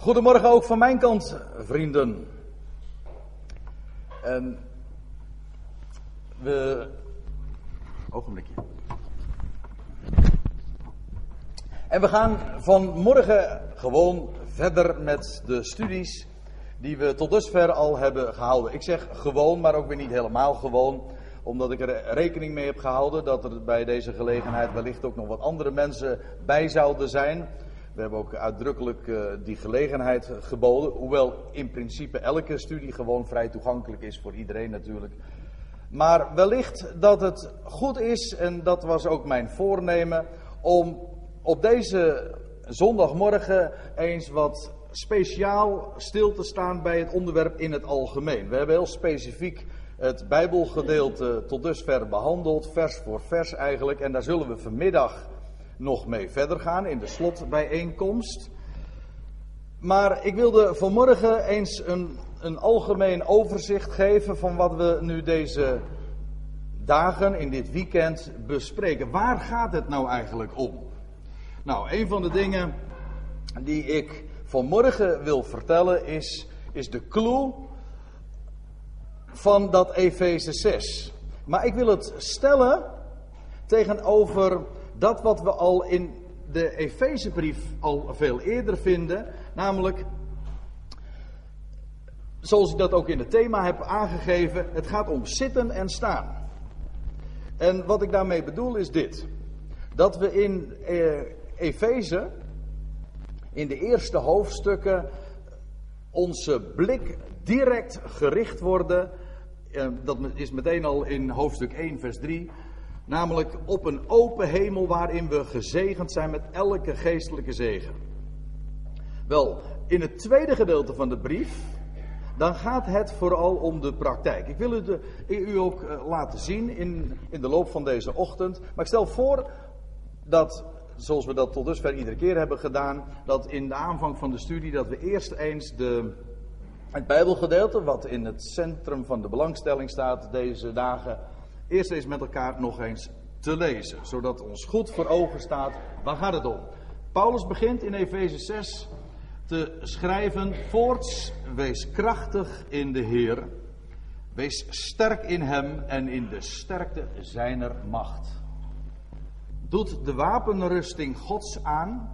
Goedemorgen ook van mijn kant, vrienden. En we. Ogenblikje. En we gaan vanmorgen gewoon verder met de studies die we tot dusver al hebben gehouden. Ik zeg gewoon, maar ook weer niet helemaal gewoon, omdat ik er rekening mee heb gehouden dat er bij deze gelegenheid wellicht ook nog wat andere mensen bij zouden zijn. We hebben ook uitdrukkelijk uh, die gelegenheid geboden. Hoewel in principe elke studie gewoon vrij toegankelijk is voor iedereen natuurlijk. Maar wellicht dat het goed is, en dat was ook mijn voornemen, om op deze zondagmorgen eens wat speciaal stil te staan bij het onderwerp in het algemeen. We hebben heel specifiek het Bijbelgedeelte tot dusver behandeld, vers voor vers eigenlijk. En daar zullen we vanmiddag nog mee verder gaan in de slotbijeenkomst. Maar ik wilde vanmorgen eens een, een algemeen overzicht geven van wat we nu deze dagen in dit weekend bespreken. Waar gaat het nou eigenlijk om? Nou, een van de dingen die ik vanmorgen wil vertellen is, is de clue van dat Efeze 6. Maar ik wil het stellen tegenover dat wat we al in de Efezebrief al veel eerder vinden, namelijk, zoals ik dat ook in het thema heb aangegeven, het gaat om zitten en staan. En wat ik daarmee bedoel is dit: dat we in eh, Efeze, in de eerste hoofdstukken, onze blik direct gericht worden. Eh, dat is meteen al in hoofdstuk 1, vers 3 Namelijk op een open hemel waarin we gezegend zijn met elke geestelijke zegen. Wel, in het tweede gedeelte van de brief, dan gaat het vooral om de praktijk. Ik wil het u ook eh, laten zien in, in de loop van deze ochtend. Maar ik stel voor dat, zoals we dat tot dusver iedere keer hebben gedaan, dat in de aanvang van de studie, dat we eerst eens de, het Bijbelgedeelte, wat in het centrum van de belangstelling staat deze dagen, eerst eens met elkaar nog eens te lezen. Zodat ons goed voor ogen staat, waar gaat het om? Paulus begint in Efeze 6 te schrijven, voorts wees krachtig in de Heer. Wees sterk in Hem en in de sterkte zijner macht. Doet de wapenrusting Gods aan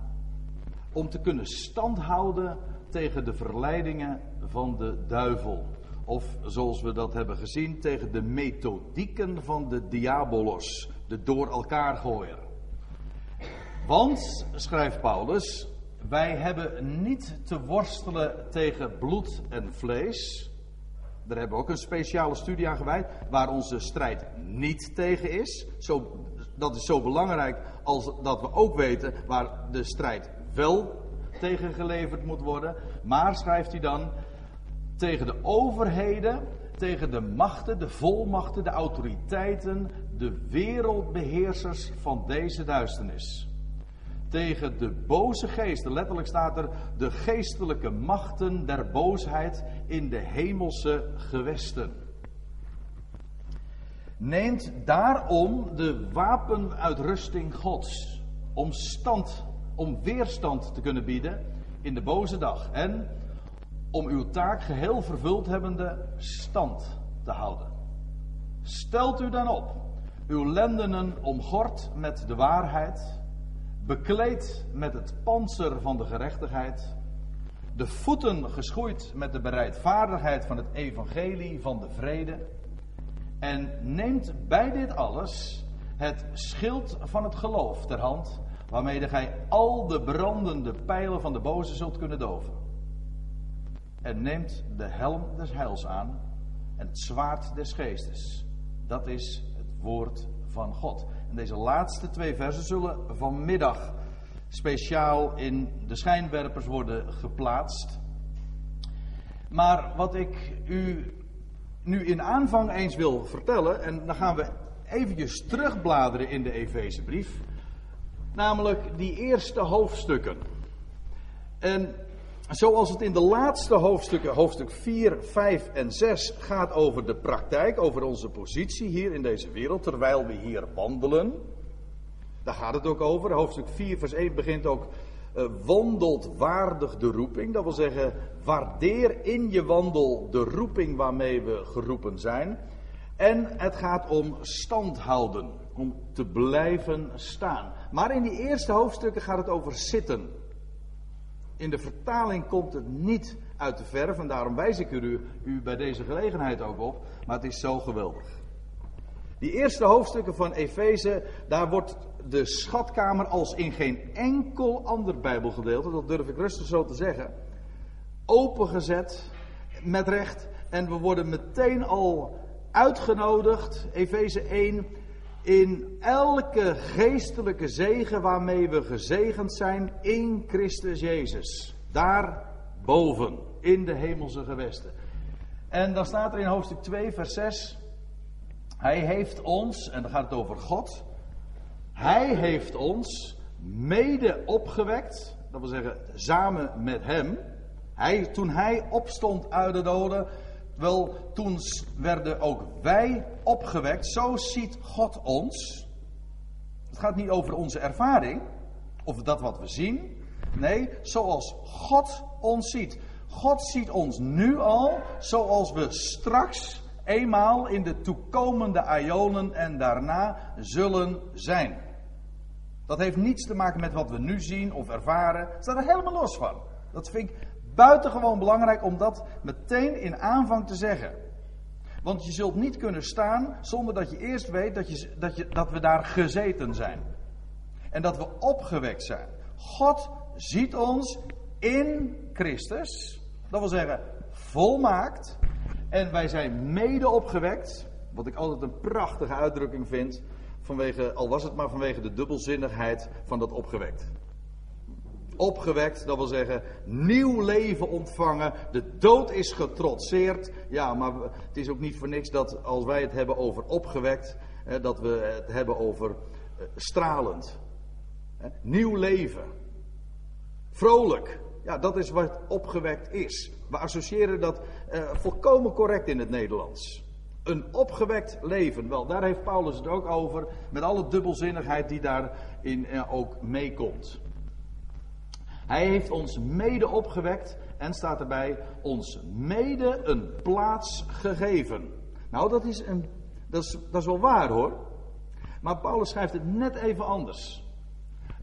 om te kunnen standhouden tegen de verleidingen van de duivel. Of zoals we dat hebben gezien, tegen de methodieken van de diabolos, de door elkaar gooier. Want, schrijft Paulus, wij hebben niet te worstelen tegen bloed en vlees. Daar hebben we ook een speciale studie aan gewijd, waar onze strijd niet tegen is. Zo, dat is zo belangrijk als dat we ook weten waar de strijd wel tegen geleverd moet worden. Maar, schrijft hij dan, tegen de overheden, tegen de machten, de volmachten, de autoriteiten, de wereldbeheersers van deze duisternis. Tegen de boze geesten, letterlijk staat er de geestelijke machten der boosheid in de hemelse gewesten. Neemt daarom de wapenuitrusting Gods om stand, om weerstand te kunnen bieden in de boze dag. En om uw taak geheel vervuld hebbende stand te houden. Stelt u dan op, uw lendenen omgord met de waarheid, bekleed met het panzer van de gerechtigheid, de voeten geschoeid met de bereidvaardigheid van het evangelie van de vrede, en neemt bij dit alles het schild van het geloof ter hand, waarmee gij al de brandende pijlen van de boze zult kunnen doven en neemt de helm des heils aan en het zwaard des geestes. Dat is het woord van God. En deze laatste twee versen zullen vanmiddag speciaal in de schijnwerpers worden geplaatst. Maar wat ik u nu in aanvang eens wil vertellen, en dan gaan we eventjes terugbladeren in de Efezebrief, namelijk die eerste hoofdstukken. En zoals het in de laatste hoofdstukken, hoofdstuk 4, 5 en 6, gaat over de praktijk, over onze positie hier in deze wereld, terwijl we hier wandelen. Daar gaat het ook over. Hoofdstuk 4, vers 1 begint ook uh, wandelt waardig de roeping. Dat wil zeggen, waardeer in je wandel de roeping waarmee we geroepen zijn. En het gaat om stand houden, om te blijven staan. Maar in die eerste hoofdstukken gaat het over zitten. In de vertaling komt het niet uit de verf en daarom wijs ik u, u bij deze gelegenheid ook op. Maar het is zo geweldig. Die eerste hoofdstukken van Efeze, daar wordt de schatkamer als in geen enkel ander Bijbelgedeelte, dat durf ik rustig zo te zeggen, opengezet met recht. En we worden meteen al uitgenodigd, Efeze 1, in elke geestelijke zegen waarmee we gezegend zijn in Christus Jezus. Daar boven, in de hemelse gewesten. En dan staat er in hoofdstuk 2, vers 6. Hij heeft ons, en dan gaat het over God. Hij heeft ons mede opgewekt. Dat wil zeggen, samen met hem. Hij, toen hij opstond uit de doden, wel, toen werden ook wij opgewekt. Zo ziet God ons. Het gaat niet over onze ervaring, of dat wat we zien. Nee, zoals God ons ziet. God ziet ons nu al zoals we straks eenmaal in de toekomende aionen en daarna zullen zijn. Dat heeft niets te maken met wat we nu zien of ervaren. Het staat er helemaal los van. Dat vind ik buitengewoon belangrijk om dat meteen in aanvang te zeggen. Want je zult niet kunnen staan zonder dat je eerst weet dat, je, dat, je, dat we daar gezeten zijn. En dat we opgewekt zijn. God ziet ons in Christus. Dat wil zeggen, volmaakt. En wij zijn mede opgewekt. Wat ik altijd een prachtige uitdrukking vind. Vanwege, al was het maar vanwege de dubbelzinnigheid van dat opgewekt. Opgewekt, dat wil zeggen nieuw leven ontvangen. De dood is getrotseerd. Ja, maar het is ook niet voor niks dat als wij het hebben over opgewekt, dat we het hebben over eh, stralend. Nieuw leven. Vrolijk. Ja, dat is wat opgewekt is. We associëren dat uh, volkomen correct in het Nederlands. Een opgewekt leven. Wel, daar heeft Paulus het ook over. Met alle dubbelzinnigheid die daarin uh, ook meekomt. Hij heeft ons mede opgewekt en staat erbij ons mede een plaats gegeven. Nou, dat is, een, dat is, dat is wel waar hoor. Maar Paulus schrijft het net even anders.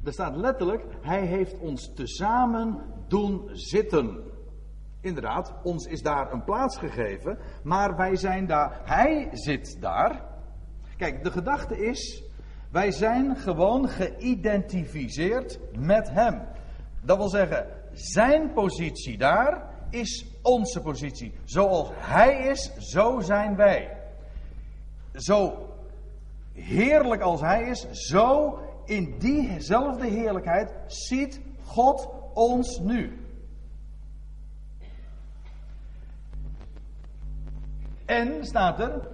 Er staat letterlijk, hij heeft ons tezamen doen zitten. Inderdaad, ons is daar een plaats gegeven, maar wij zijn daar, hij zit daar. Kijk, de gedachte is, wij zijn gewoon geïdentificeerd met hem. Dat wil zeggen, zijn positie daar is onze positie. Zoals hij is, zo zijn wij. Zo heerlijk als hij is, zo in diezelfde heerlijkheid ziet God ons nu. En staat er,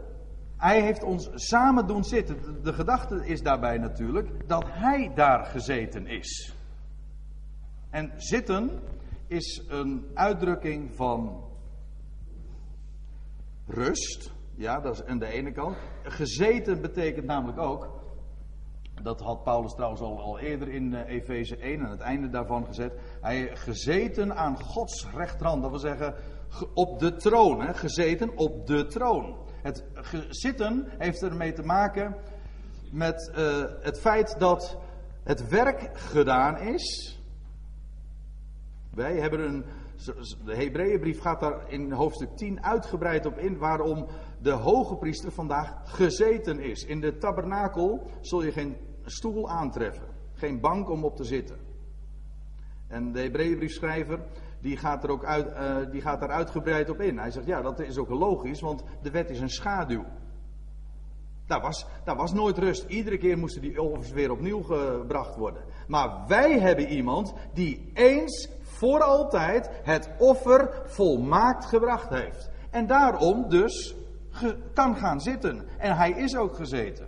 hij heeft ons samen doen zitten. De gedachte is daarbij natuurlijk dat hij daar gezeten is. En zitten is een uitdrukking van rust. Ja, dat is aan de ene kant. Gezeten betekent namelijk ook. Dat had Paulus trouwens al, eerder in uh, Efeze 1 aan het einde daarvan gezet. Hij gezeten aan Gods rechterhand. Dat wil zeggen op de troon. Hè, gezeten op de troon. Het zitten heeft ermee te maken met uh, het feit dat het werk gedaan is. Wij hebben een. De Hebreeënbrief gaat daar in hoofdstuk 10 uitgebreid op in waarom de hoge priester vandaag gezeten is. In de tabernakel zul je geen stoel aantreffen, geen bank om op te zitten. En de Hebreeënbriefschrijver die gaat, er ook uit, uh, die gaat daar uitgebreid op in. Hij zegt ja, dat is ook logisch, want de wet is een schaduw. Daar was, daar was nooit rust. Iedere keer moesten die offers weer opnieuw gebracht worden. Maar wij hebben iemand die eens voor altijd het offer volmaakt gebracht heeft. En daarom dus kan gaan zitten. En hij is ook gezeten.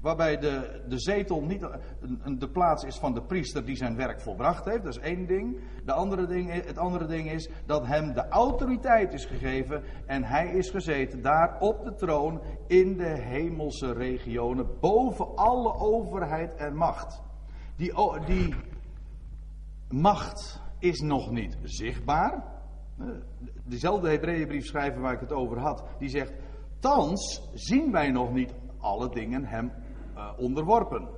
Waarbij de, de zetel niet de plaats is van de priester die zijn werk volbracht heeft. Dat is één ding. De andere ding. Het andere ding is dat hem de autoriteit is gegeven. En hij is gezeten daar op de troon in de hemelse regionen. Boven alle overheid en macht. Die, die macht is nog niet zichtbaar. Eh, Dezelfde Hebreeënbrief schrijver waar ik het over had, die zegt: Thans zien wij nog niet alle dingen hem uh, onderworpen.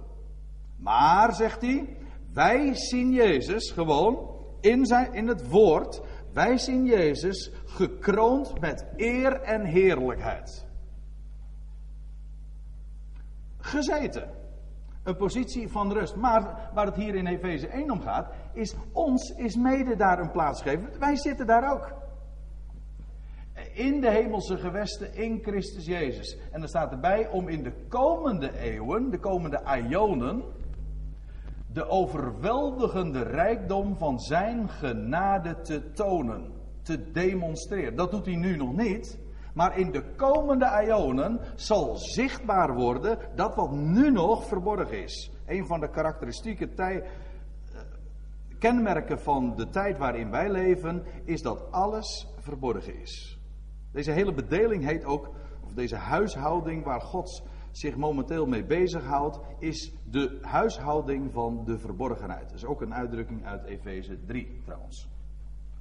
Maar, zegt hij, wij zien Jezus gewoon in, zijn, in het woord. Wij zien Jezus gekroond met eer en heerlijkheid. Gezeten. Een positie van rust. Maar waar het hier in Efeze 1 om gaat, is ons is mede daar een plaats gegeven. Wij zitten daar ook. In de hemelse gewesten in Christus Jezus. En er staat erbij om in de komende eeuwen, de komende aionen, de overweldigende rijkdom van zijn genade te tonen, te demonstreren. Dat doet hij nu nog niet. Maar in de komende ionen zal zichtbaar worden dat wat nu nog verborgen is. Een van de karakteristieke tij, eh, kenmerken van de tijd waarin wij leven is dat alles verborgen is. Deze hele bedeling heet ook, of deze huishouding waar God zich momenteel mee bezighoudt, is de huishouding van de verborgenheid. Dat is ook een uitdrukking uit Efeze 3 trouwens.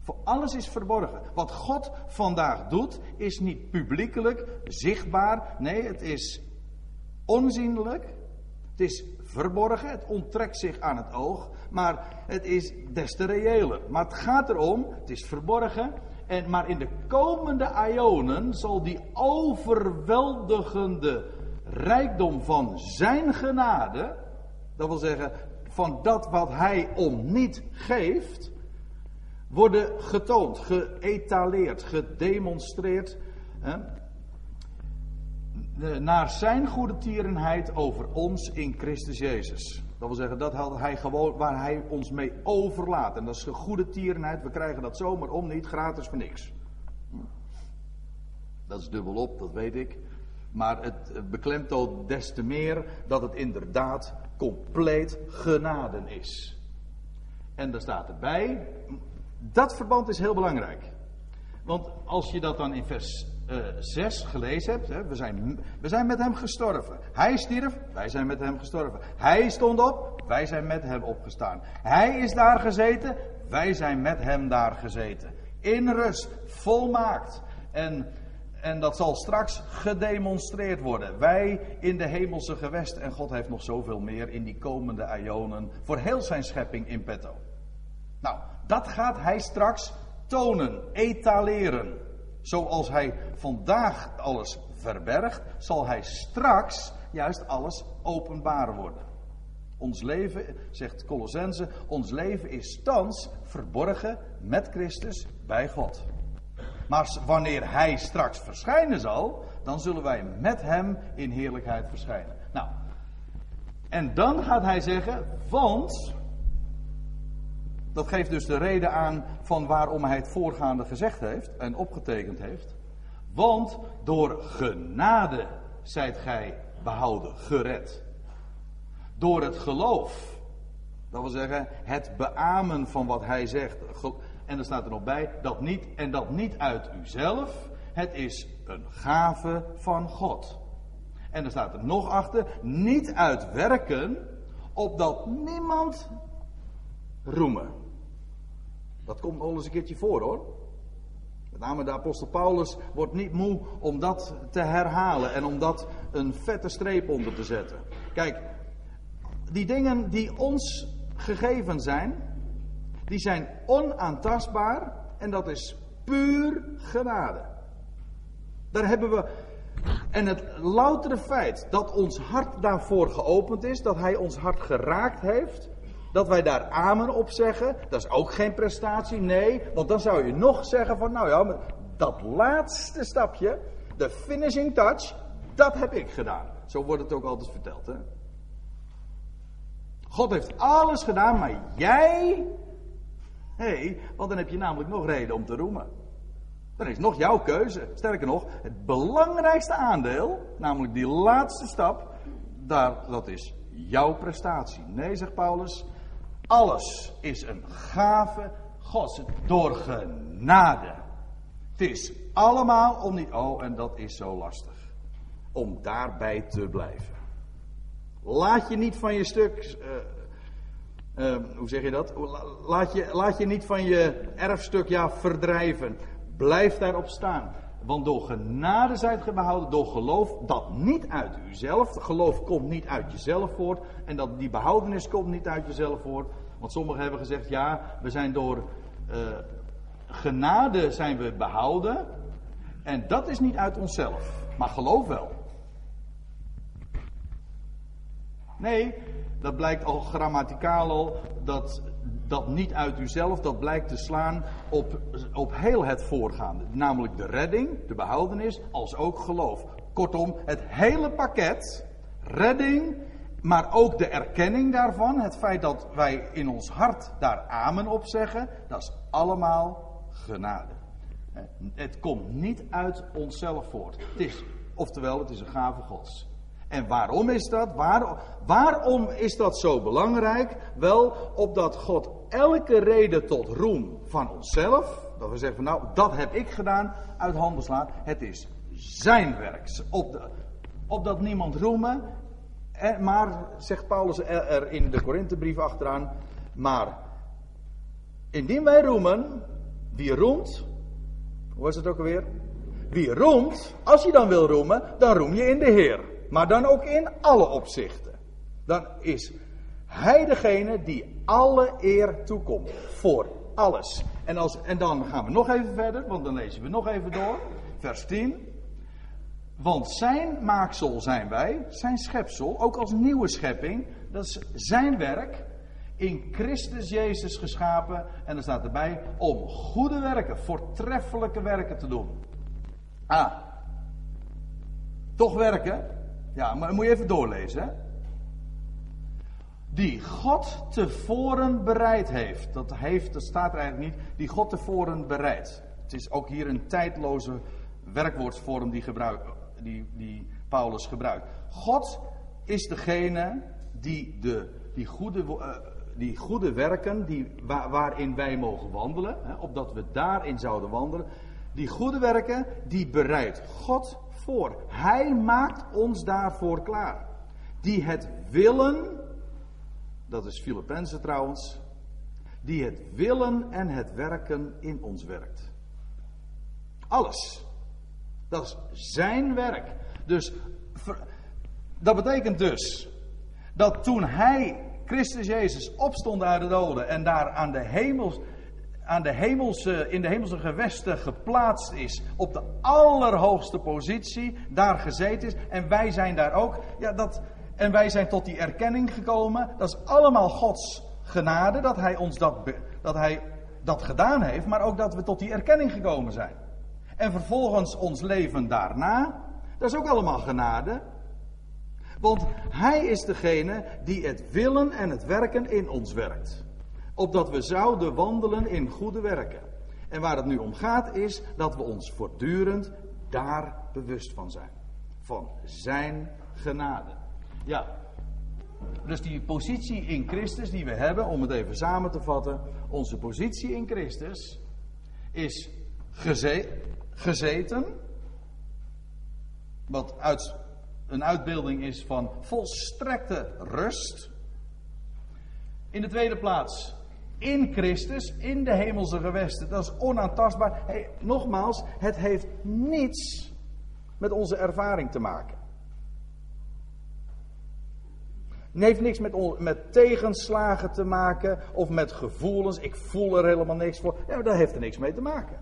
Voor alles is verborgen. Wat God vandaag doet, is niet publiekelijk, zichtbaar. Nee, het is onzienlijk. Is verborgen. Het onttrekt zich aan het oog. Maar het is des te reëler. Maar het gaat erom, het is verborgen. En, maar in de komende ionen zal die overweldigende rijkdom van zijn genade, dat wil zeggen van dat wat hij om niet geeft, worden getoond, geëtaleerd, gedemonstreerd. Naar zijn goede tierenheid over ons in Christus Jezus. Dat wil zeggen, dat had hij gewoon waar hij ons mee overlaat. En dat is de goede tierenheid. We krijgen dat zomaar om niet, gratis voor niks. Dat is dubbelop, dat weet ik. Maar het beklemtoont des te meer dat het inderdaad compleet genaden is. En daar staat erbij, dat verband is heel belangrijk. Want als je dat dan in vers uh, eh, 6 gelezen hebt, hè, we, zijn, we zijn met hem gestorven. Hij stierf, wij zijn met hem gestorven. Hij stond op, wij zijn met hem opgestaan. Hij is daar gezeten, wij zijn met hem daar gezeten. In rust, volmaakt. En, en dat zal straks gedemonstreerd worden. Wij in de hemelse gewest. En God heeft nog zoveel meer in die komende ionen voor heel zijn schepping in petto. Nou, dat gaat hij straks tonen, etaleren. Zoals hij vandaag alles verbergt, zal hij straks juist alles openbaar worden. Ons leven, zegt Colossense, ons leven is thans verborgen met Christus bij God. Maar wanneer hij straks verschijnen zal, dan zullen wij met hem in heerlijkheid verschijnen. Nou, en dan gaat hij zeggen, want dat geeft dus de reden aan van waarom hij het voorgaande gezegd heeft en opgetekend heeft. Want door genade zijt gij behouden, gered. Door het geloof. Dat wil zeggen, het beamen van wat hij zegt. En er staat er nog bij, dat niet, en dat niet uit uzelf. Het is een gave van God. En er staat er nog achter, niet uit werken, opdat niemand roemen. Dat komt nog eens een keertje voor hoor. Met name de apostel Paulus wordt niet moe om dat te herhalen en om dat een vette streep onder te zetten. Kijk, die dingen die ons gegeven zijn, die zijn onaantastbaar en dat is puur genade. Daar hebben we. En het loutere feit dat ons hart daarvoor geopend is, dat Hij ons hart geraakt heeft, dat wij daar amen op zeggen, dat is ook geen prestatie. Nee, want dan zou je nog zeggen van, nou ja, dat laatste stapje, de finishing touch, dat heb ik gedaan. Zo wordt het ook altijd verteld. Hè? God heeft alles gedaan, maar jij, hé, want dan heb je namelijk nog reden om te roemen. Dan is nog jouw keuze. Sterker nog, het belangrijkste aandeel, namelijk die laatste stap, daar, dat is jouw prestatie. Nee, zegt Paulus, alles is een gave Gods door genade. Het is allemaal om niet. Oh, en dat is zo lastig. Om daarbij te blijven. Laat je niet van je stuk. Uh, Ehm, hoe zeg je dat? Laat je, laat je niet van je erfstuk ja, verdrijven. Blijf daarop staan. Want door genade zijt ge behouden, door geloof, dat niet uit uzelf. Geloof komt niet uit jezelf voort. En dat die behoudenis komt niet uit jezelf voort. Want sommigen hebben gezegd, ja, we zijn door uh, genade zijn we behouden. En dat is niet uit onszelf. Maar geloof wel. Nee, dat blijkt al grammaticaal al, dat dat niet uit uzelf, dat blijkt te slaan op, op heel het voorgaande. Namelijk de redding, de behoudenis, als ook geloof. Kortom, het hele pakket, redding, maar ook de erkenning daarvan, het feit dat wij in ons hart daar amen op zeggen, dat is allemaal genade. Het komt niet uit onszelf voort. Het is, oftewel, het is een gave Gods. En waarom is dat? Waar, waarom is dat zo belangrijk? Wel, opdat God elke reden tot roem van onszelf, dat we zeggen nou, dat heb ik gedaan, uit handen slaat. Het is zijn werk. Op opdat niemand roemen, maar, zegt Paulus er in de Korinthebrief achteraan, maar indien wij roemen, wie roemt, hoe is het ook alweer? Wie roemt, als je dan wil roemen, dan roem je in de Heer maar dan ook in alle opzichten. Dan is Hij degene die alle eer toekomt. Voor alles. En, als, en dan gaan we nog even verder, want dan lezen we nog even door. Vers 10. Want zijn maaksel zijn wij, zijn schepsel, ook als nieuwe schepping. Dat is zijn werk, in Christus Jezus geschapen. En er staat erbij om goede werken, voortreffelijke werken te doen. Ah, toch werken? Ja, maar moet je even doorlezen. Hè? Die God tevoren bereid heeft. Dat heeft, dat staat er eigenlijk niet. Die God tevoren bereid. Het is ook hier een tijdloze werkwoordsvorm die, gebruik, die, die Paulus gebruikt. God is degene die de die goede, uh, die goede werken die, waar, waarin wij mogen wandelen, hè, opdat we daarin zouden wandelen. Die goede werken, die bereidt God voor. Hij maakt ons daarvoor klaar. Die het willen, dat is Filippenzen trouwens, die het willen en het werken in ons werkt. Alles. Dat is zijn werk. Dus dat betekent dus dat toen hij, Christus Jezus, opstond uit de doden en daar aan de hemels aan de hemelse, in de hemelse gewesten geplaatst is. Op de allerhoogste positie, daar gezeten is. En wij zijn daar ook. Ja, dat, en wij zijn tot die erkenning gekomen. Dat is allemaal Gods genade dat Hij ons dat, dat, hij dat gedaan heeft. Maar ook dat we tot die erkenning gekomen zijn. En vervolgens ons leven daarna. Dat is ook allemaal genade. Want Hij is degene die het willen en het werken in ons werkt opdat we zouden wandelen in goede werken. En waar het nu om gaat is dat we ons voortdurend daar bewust van zijn. Van zijn genade. Ja, dus die positie in Christus die we hebben, om het even samen te vatten. Onze positie in Christus is gezeten. Wat uit, een uitbeelding is van volstrekte rust. In de tweede plaats in Christus, in de hemelse gewesten. Dat is onaantastbaar. Hey, nogmaals, het heeft niets met onze ervaring te maken. Het heeft niks met, met tegenslagen te maken of met gevoelens. Ik voel er helemaal niks voor. Ja, daar heeft er niks mee te maken.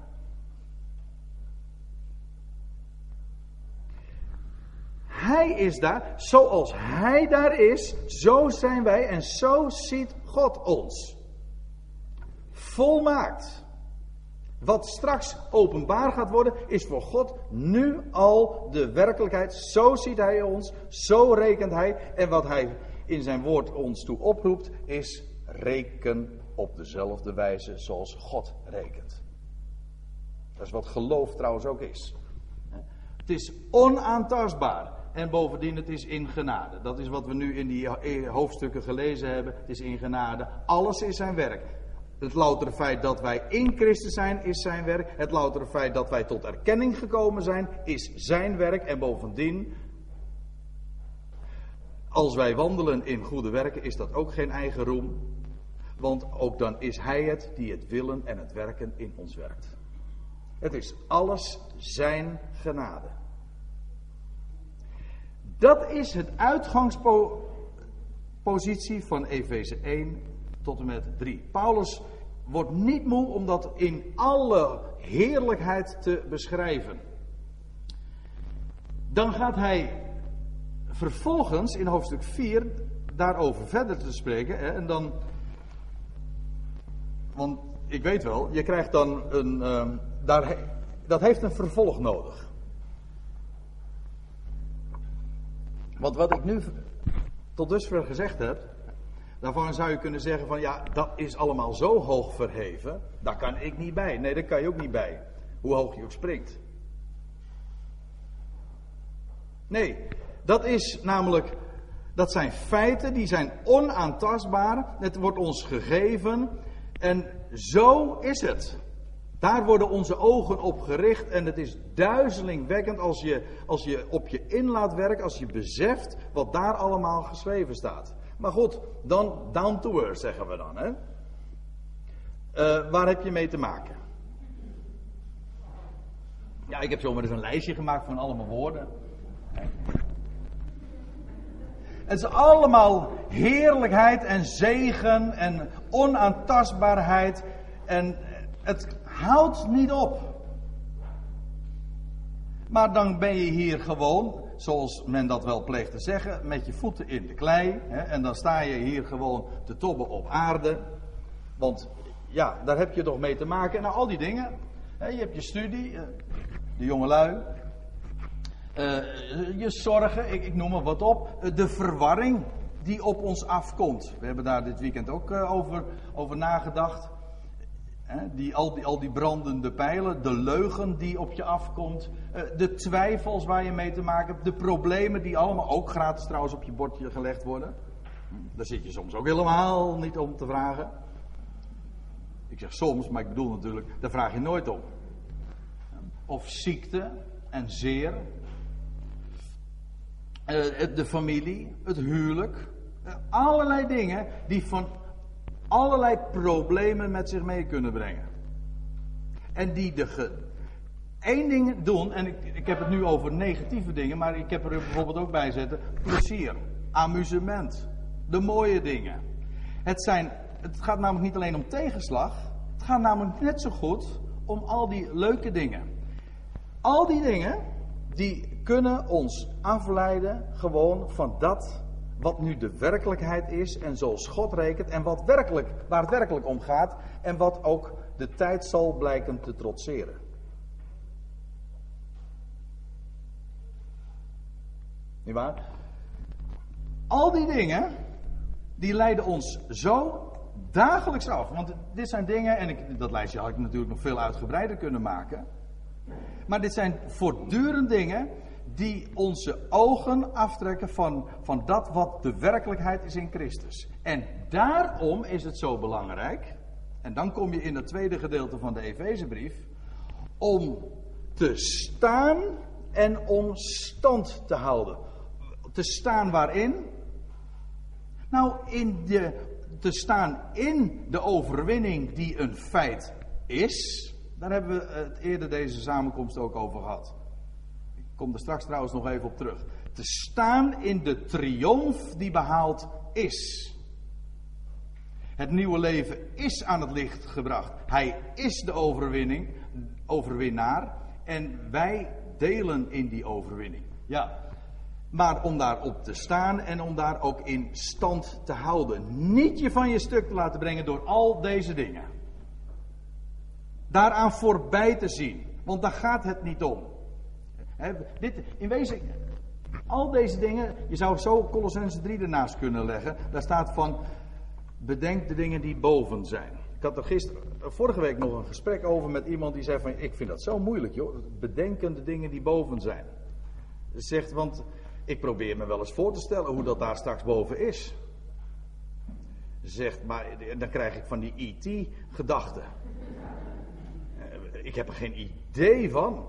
Hij is daar, zoals Hij daar is, zo zijn wij en zo ziet God ons volmaakt. Wat straks openbaar gaat worden, is voor God nu al de werkelijkheid. Zo ziet Hij ons, zo rekent Hij. En wat Hij in zijn woord ons toe oproept, is reken op dezelfde wijze zoals God rekent. Dat is wat geloof trouwens ook is. Het is onaantastbaar. En bovendien, het is in genade. Dat is wat we nu in die hoofdstukken gelezen hebben. Het is in genade. Alles is zijn werk. Het loutere feit dat wij in Christus zijn, is zijn werk. Het loutere feit dat wij tot erkenning gekomen zijn, is zijn werk. En bovendien, als wij wandelen in goede werken, is dat ook geen eigen roem. Want ook dan is Hij het die het willen en het werken in ons werkt. Het is alles Zijn genade. Dat is het uitgangspositie van Efeze 1 tot en met 3. Paulus wordt niet moe om dat in alle heerlijkheid te beschrijven. Dan gaat hij vervolgens in hoofdstuk 4 daarover verder te spreken. Hè, en dan. Want ik weet wel, je krijgt dan een. Uh, daar, dat heeft een vervolg nodig. Want wat ik nu tot dusver gezegd heb, daarvan zou je kunnen zeggen van ja, dat is allemaal zo hoog verheven, daar kan ik niet bij. Nee, daar kan je ook niet bij, hoe hoog je ook springt. Nee, dat is namelijk, dat zijn feiten, die zijn onaantastbaar. Het wordt ons gegeven en zo is het. Daar worden onze ogen op gericht en het is duizelingwekkend als je, als je op je in laat werken, als je beseft wat daar allemaal geschreven staat. Maar goed, dan down to earth zeggen we dan. Hè? Uh, waar heb je mee te maken? Ja, ik heb zomaar eens een lijstje gemaakt van allemaal woorden. Het is allemaal heerlijkheid en zegen en onaantastbaarheid. En het houdt niet op. Maar dan ben je hier gewoon, zoals men dat wel pleegt te zeggen, met je voeten in de klei. Hè, en dan sta je hier gewoon te tobben op aarde. Want ja, daar heb je toch mee te maken. Nou, al die dingen. Hè, je hebt je studie, eh, de jongelui. Uh, je zorgen, ik, ik, noem er wat op. Uh, de verwarring die op ons afkomt. We hebben daar dit weekend ook over, over nagedacht. Die, al, die, al die brandende pijlen, de leugen die op je afkomt, de twijfels waar je mee te maken hebt, de problemen die allemaal ook gratis trouwens op je bordje gelegd worden. Daar zit je soms ook helemaal niet om te vragen. Ik zeg soms, maar ik bedoel natuurlijk, daar vraag je nooit om. Of ziekte en zeer, eh, de familie, het huwelijk. Eh, allerlei dingen die van allerlei problemen met zich mee kunnen brengen. En die de ge, één ding doen, en ik, ik heb het nu over negatieve dingen, maar ik heb er bijvoorbeeld ook bij zetten: plezier, amusement, de mooie dingen. Het, zijn, het gaat namelijk niet alleen om tegenslag, het gaat namelijk net zo goed om al die leuke dingen. Al die dingen die kunnen ons afleiden gewoon van dat wat nu de werkelijkheid is en zoals God rekent en wat werkelijk, waar het werkelijk om gaat en wat ook de tijd zal blijken te trotseren. Niet waar? Al die dingen, die leiden ons zo dagelijks af. Want dit zijn dingen, en ik, dat lijstje had ik natuurlijk nog veel uitgebreider kunnen maken. Maar dit zijn voortdurend dingen die onze ogen aftrekken van, van dat wat de werkelijkheid is in Christus. En daarom is het zo belangrijk, en dan kom je in het tweede gedeelte van de Efezebrief, om te staan en om stand te houden. Te staan waarin? Nou, in de, te staan in de overwinning die een feit is. Daar hebben we het eerder deze samenkomst ook over gehad kom er straks trouwens nog even op terug. Te staan in de triomf die behaald is. Het nieuwe leven is aan het licht gebracht. Hij is de overwinning, overwinnaar. En wij delen in die overwinning. Ja. Maar om daarop te staan en om daar ook in stand te houden. Niet je van je stuk te laten brengen door al deze dingen. Daaraan voorbij te zien. Want daar gaat het niet om dit, in wezen, al deze dingen, je zou zo Colossense 3 ernaast kunnen leggen. Daar staat van, bedenk de dingen die boven zijn. Ik had er gisteren, vorige week nog een gesprek over met iemand die zei van, ik vind dat zo moeilijk joh. Bedenken de dingen die boven zijn. Zegt, want ik probeer me wel eens voor te stellen hoe dat daar straks boven is. Zegt, maar dan krijg ik van die IT-gedachten. Ik heb er geen idee van.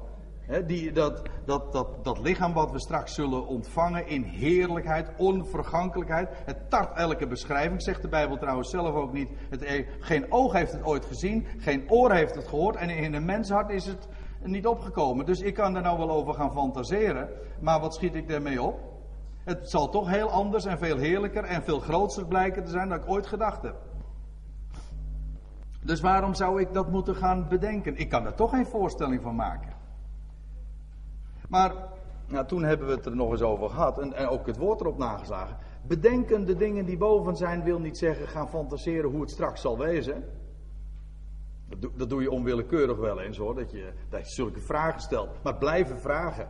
Die, dat, dat, dat, dat lichaam wat we straks zullen ontvangen in heerlijkheid, onvergankelijkheid. Het tart elke beschrijving, zegt de Bijbel trouwens zelf ook niet. Het, e- geen oog heeft het ooit gezien, geen oor heeft het gehoord en in een menshart is het niet opgekomen. Dus ik kan er nou wel over gaan fantaseren, maar wat schiet ik daarmee op? Het zal toch heel anders en veel heerlijker en veel groter blijken te zijn dan ik ooit gedacht heb. Dus waarom zou ik dat moeten gaan bedenken? Ik kan er toch geen voorstelling van maken. Maar nou, toen hebben we het er nog eens over gehad en, ook het woord erop nageslagen. Bedenken de dingen die boven zijn wil niet zeggen gaan fantaseren hoe het straks zal wezen. Dat doe, dat doe je onwillekeurig wel eens hoor, dat je, dat je zulke vragen stelt. Maar blijven vragen.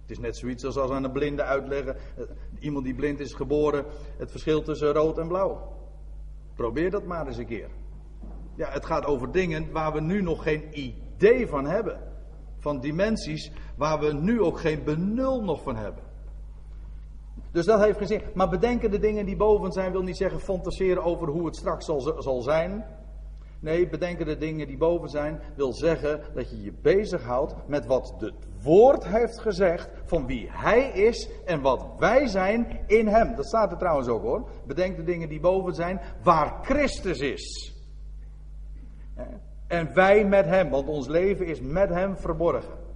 Het is net zoiets als als aan een blinde uitleggen. Eh, iemand die blind is geboren, het verschil tussen rood en blauw. Probeer dat maar eens een keer. Ja, het gaat over dingen waar we nu nog geen idee van hebben. Van dimensies waar we nu ook geen benul nog van hebben. Dus dat heeft gezien. Maar bedenken de dingen die boven zijn wil niet zeggen fantaseren over hoe het straks zal, zal zijn. Nee, bedenken de dingen die boven zijn wil zeggen dat je je bezighoudt met wat het woord heeft gezegd van wie hij is en wat wij zijn in hem. Dat staat er trouwens ook hoor. Bedenk de dingen die boven zijn waar Christus is. En wij met hem, want ons leven is met hem verborgen.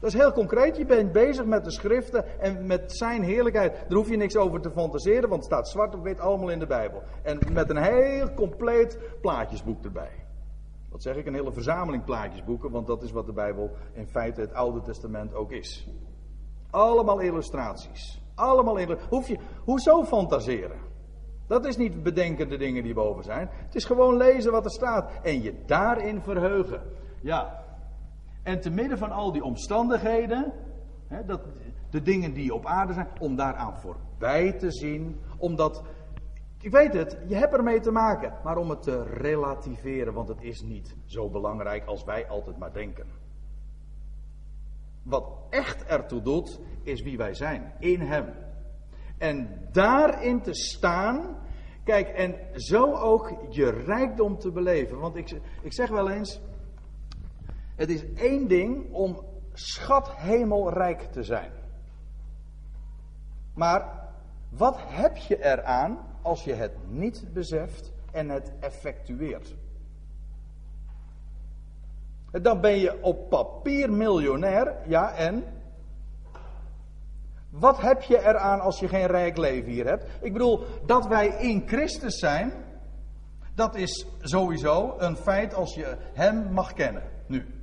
Dat is heel concreet. Je bent bezig met de schriften en met zijn heerlijkheid. Daar hoef je niks over te fantaseren, want het staat zwart op wit allemaal in de Bijbel. En met een heel compleet plaatjesboek erbij. Wat zeg ik? Een hele verzameling plaatjesboeken, want dat is wat de Bijbel in feite het Oude Testament ook is. Allemaal illustraties. Allemaal illustraties. Hoef je, hoezo fantaseren? Dat is niet bedenken de dingen die boven zijn. Het is gewoon lezen wat er staat en je daarin verheugen. Ja, en te midden van al die omstandigheden, hè, dat, de dingen die op aarde zijn, om daaraan voorbij te zien, omdat, ik weet het, je hebt ermee te maken, maar om het te relativeren, want het is niet zo belangrijk als wij altijd maar denken. Wat echt ertoe doet, is wie wij zijn, in Hem. En daarin te staan, kijk, en zo ook je rijkdom te beleven. Want ik, ik zeg wel eens, het is één ding om schat hemelrijk te zijn. Maar wat heb je eraan als je het niet beseft en het effectueert? Dan ben je op papier miljonair, ja en? Wat heb je eraan als je geen rijk leven hier hebt? Ik bedoel, dat wij in Christus zijn, dat is sowieso een feit als je Hem mag kennen, nu.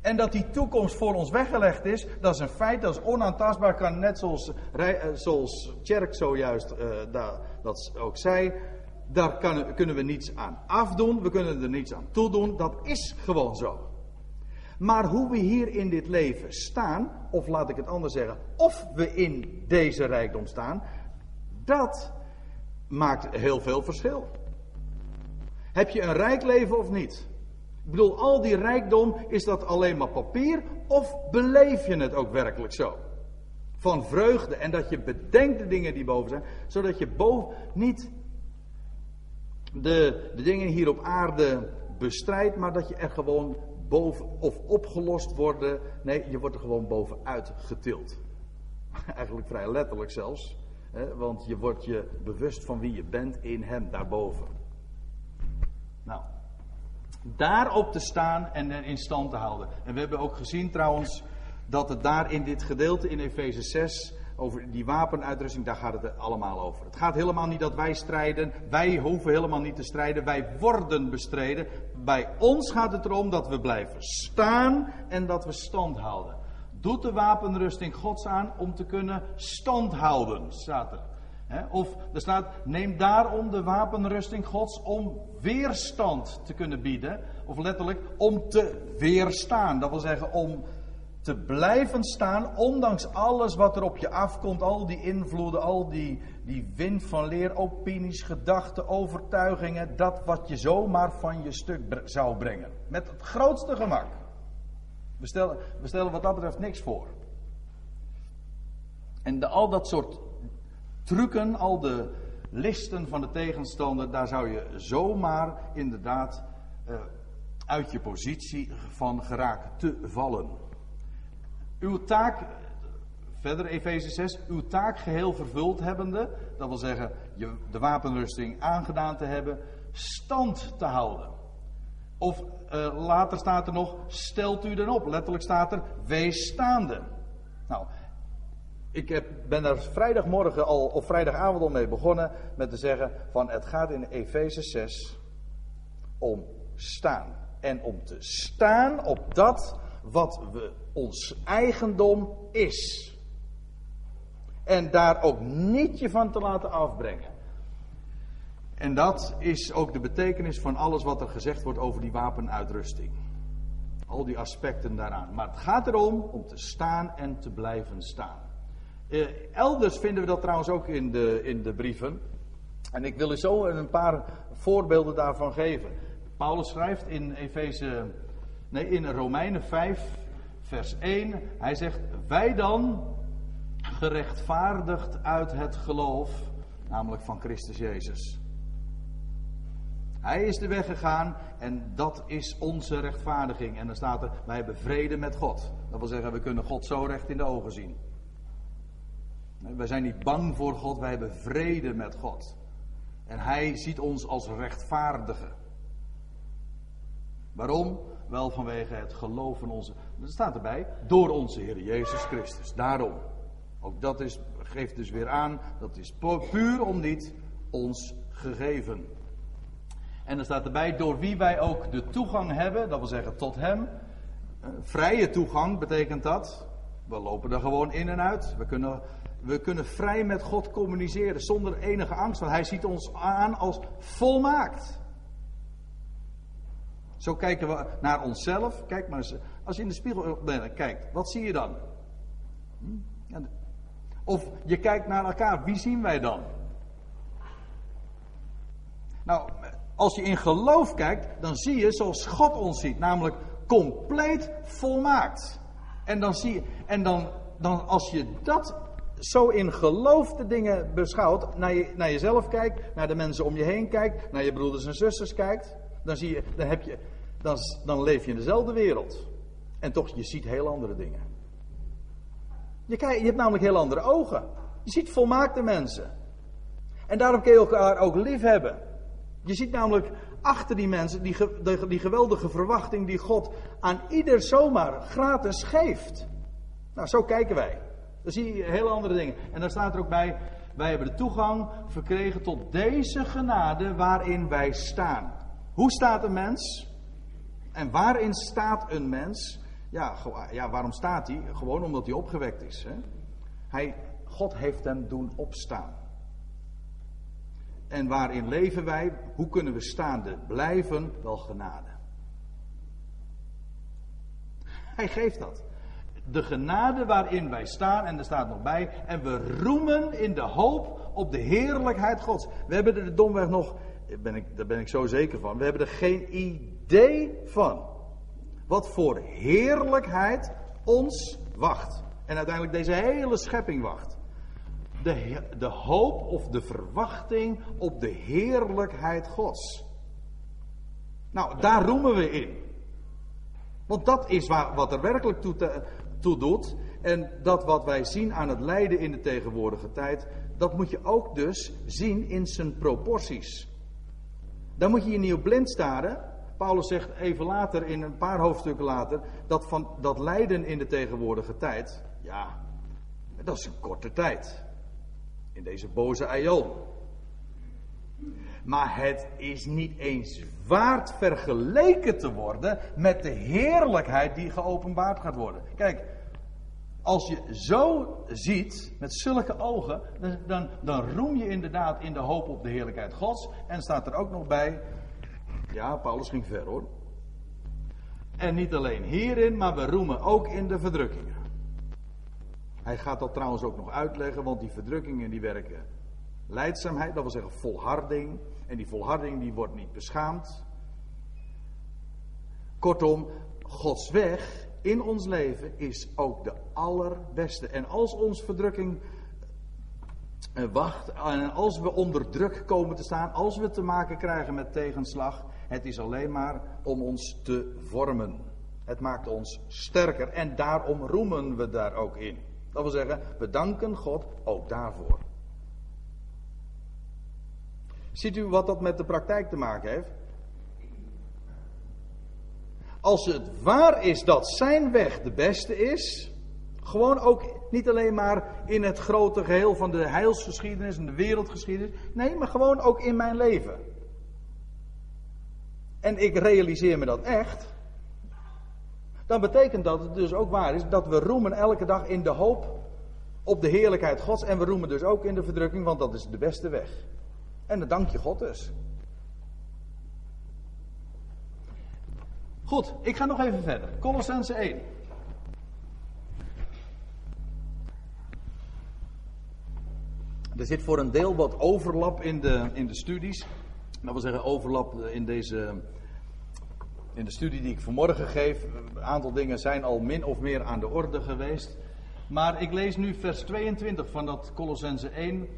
En dat die toekomst voor ons weggelegd is, dat is een feit, dat is onaantastbaar. Kan net zoals, eh, zoals Tjerk zojuist uh, dat, dat ook zei, daar kan, kunnen we niets aan afdoen, we kunnen er niets aan toedoen, dat is gewoon zo. Maar hoe we hier in dit leven staan, of laat ik het anders zeggen, of we in deze rijkdom staan, dat maakt heel veel verschil. Heb je een rijk leven of niet? Ik bedoel, al die rijkdom, is dat alleen maar papier of beleef je het ook werkelijk zo? Van vreugde en dat je bedenkt de dingen die boven zijn, zodat je boven niet de, de dingen hier op aarde bestrijdt, maar dat je er gewoon boven of opgelost worden. Nee, je wordt er gewoon bovenuit getild. Eigenlijk vrij letterlijk zelfs. Hè, want je wordt je bewust van wie je bent in hem daarboven. Nou, daarop te staan en in stand te houden. En we hebben ook gezien trouwens dat het daar in dit gedeelte in Efeze 6 over die wapenuitrusting, daar gaat het allemaal over. Het gaat helemaal niet dat wij strijden, wij hoeven helemaal niet te strijden, wij worden bestreden. Bij ons gaat het erom dat we blijven staan en dat we stand houden. Doet de wapenrusting Gods aan om te kunnen stand houden, staat er. Of er staat, neem daarom de wapenrusting Gods om weerstand te kunnen bieden. Of letterlijk, om te weerstaan. Dat wil zeggen, om te blijven staan, ondanks alles wat er op je afkomt. Al die invloeden, al die, die wind van leer, opinies, gedachten, overtuigingen. Dat wat je zomaar van je stuk zou brengen. Met het grootste gemak. We stellen, we stellen wat dat betreft niks voor. En de, al dat soort trucken, al de listen van de tegenstander, daar zou je zomaar inderdaad uh, uit je positie van geraken te vallen. Uw taak, verder Efeze 6, uw taak geheel vervuld hebbende, dat wil zeggen je de wapenrusting aangedaan te hebben, stand te houden. Of uh, later staat er nog, stelt u dan op. Letterlijk staat er, wees staande. Nou, ik heb, ben daar vrijdagmorgen al, of vrijdagavond al mee begonnen met te zeggen van het gaat in Efeze 6 om staan. En om te staan op dat wat we, ons eigendom is. En daar ook niet je van te laten afbrengen. En dat is ook de betekenis van alles wat er gezegd wordt over die wapenuitrusting. Al die aspecten daaraan. Maar het gaat erom om te staan en te blijven staan. Eh, elders vinden we dat trouwens ook in de, in de brieven. En ik wil u zo een paar voorbeelden daarvan geven. Paulus schrijft in Efeze, nee, in Romeinen 5, vers 1. Hij zegt: Wij dan, gerechtvaardigd uit het geloof, namelijk van Christus Jezus. Hij is de weg gegaan en dat is onze rechtvaardiging. En dan staat er: Wij hebben vrede met God. Dat wil zeggen, we kunnen God zo recht in de ogen zien. Wij zijn niet bang voor God, wij hebben vrede met God. En Hij ziet ons als rechtvaardigen. Waarom? Wel vanwege het geloof van onze. Dat staat erbij. Door onze Heer Jezus Christus. Daarom. Ook dat is, geeft dus weer aan. Dat is puur om niet ons gegeven. En er staat erbij. Door wie wij ook de toegang hebben. Dat wil zeggen tot Hem. Eh, vrije toegang betekent dat. We lopen er gewoon in en uit. We kunnen we kunnen vrij met God communiceren zonder enige angst, want Hij ziet ons aan als volmaakt. Zo kijken we naar onszelf. Kijk maar eens, als je in de spiegel kijkt, wat zie je dan? Hm? Of je kijkt naar elkaar, wie zien wij dan? Nou, als je in geloof kijkt, dan zie je zoals God ons ziet, namelijk compleet volmaakt. En dan zie je, en dan, dan als je dat zo in geloof de dingen beschouwt, naar, je, naar jezelf kijkt, naar de mensen om je heen kijkt, naar je broeders en zusters kijkt, dan, zie je, dan, heb je, dan, dan leef je in dezelfde wereld. En toch, je ziet heel andere dingen. Je, je hebt namelijk heel andere ogen. Je ziet volmaakte mensen. En daarom kun je elkaar ook lief hebben. Je ziet namelijk achter die mensen die, die geweldige verwachting die God aan ieder zomaar gratis geeft. Nou, zo kijken wij. Dan zie je hele andere dingen. En dan staat er ook bij, wij hebben de toegang verkregen tot deze genade waarin wij staan. Hoe staat een mens? En waarin staat een mens? Ja, ja waarom staat hij? Gewoon omdat hij opgewekt is. Hè? Hij, God heeft hem doen opstaan. En waarin leven wij? Hoe kunnen we staande blijven? Wel genade. Hij geeft dat de genade waarin wij staan, en er staat nog bij, en we roemen in de hoop op de heerlijkheid Gods. We hebben er domweg nog, ben ik, daar ben ik zo zeker van, we hebben er geen idee van. Wat voor heerlijkheid ons wacht. En uiteindelijk deze hele schepping wacht. De, de hoop of de verwachting op de heerlijkheid Gods. Nou, daar roemen we in. Want dat is waar, wat er werkelijk toe toe doet. En dat wat wij zien aan het lijden in de tegenwoordige tijd, dat moet je ook dus zien in zijn proporties. Dan moet je je niet op blind staren. Paulus zegt even later, in een paar hoofdstukken later, dat van dat lijden in de tegenwoordige tijd, ja, dat is een korte tijd. In deze boze aion. Maar het is niet eens waard vergeleken te worden met de heerlijkheid die geopenbaard gaat worden. Kijk, als je zo ziet, met zulke ogen, dan, dan roem je inderdaad in de hoop op de heerlijkheid Gods. En staat er ook nog bij, ja, Paulus ging ver hoor. En niet alleen hierin, maar we roemen ook in de verdrukkingen. Hij gaat dat trouwens ook nog uitleggen, want die verdrukkingen die werken Leidzaamheid, dat wil zeggen volharding. En die volharding die wordt niet beschaamd. Kortom, Gods weg in ons leven is ook de allerbeste. En als ons verdrukking eh, wacht, en als we onder druk komen te staan, als we te maken krijgen met tegenslag, het is alleen maar om ons te vormen. Het maakt ons sterker en daarom roemen we daar ook in. Dat wil zeggen, we danken God ook daarvoor. Ziet u wat dat met de praktijk te maken heeft? Als het waar is dat zijn weg de beste is, gewoon ook niet alleen maar in het grote geheel van de heilsgeschiedenis en de wereldgeschiedenis, nee, maar gewoon ook in mijn leven. En ik realiseer me dat echt, dan betekent dat het dus ook waar is dat we roemen elke dag in de hoop op de heerlijkheid Gods en we roemen dus ook in de verdrukking, want dat is de beste weg. En dan dank je God dus. Goed, ik ga nog even verder. Colossense 1. Er zit voor een deel wat overlap in de, in de studies. Dat wil zeggen overlap in deze in de studie die ik vanmorgen geef. Een aantal dingen zijn al min of meer aan de orde geweest. Maar ik lees nu vers 22 van dat Colossense 1.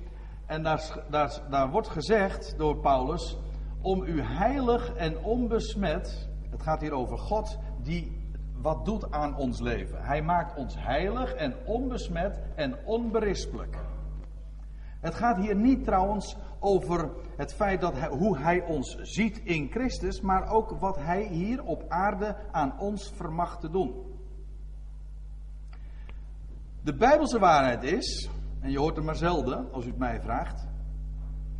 En daar, daar, daar wordt gezegd door Paulus: om u heilig en onbesmet. Het gaat hier over God die wat doet aan ons leven. Hij maakt ons heilig en onbesmet en onberispelijk. Het gaat hier niet trouwens over het feit dat hij, hoe hij ons ziet in Christus, maar ook wat hij hier op aarde aan ons vermag te doen. De Bijbelse waarheid is, en je hoort het maar zelden als u het mij vraagt.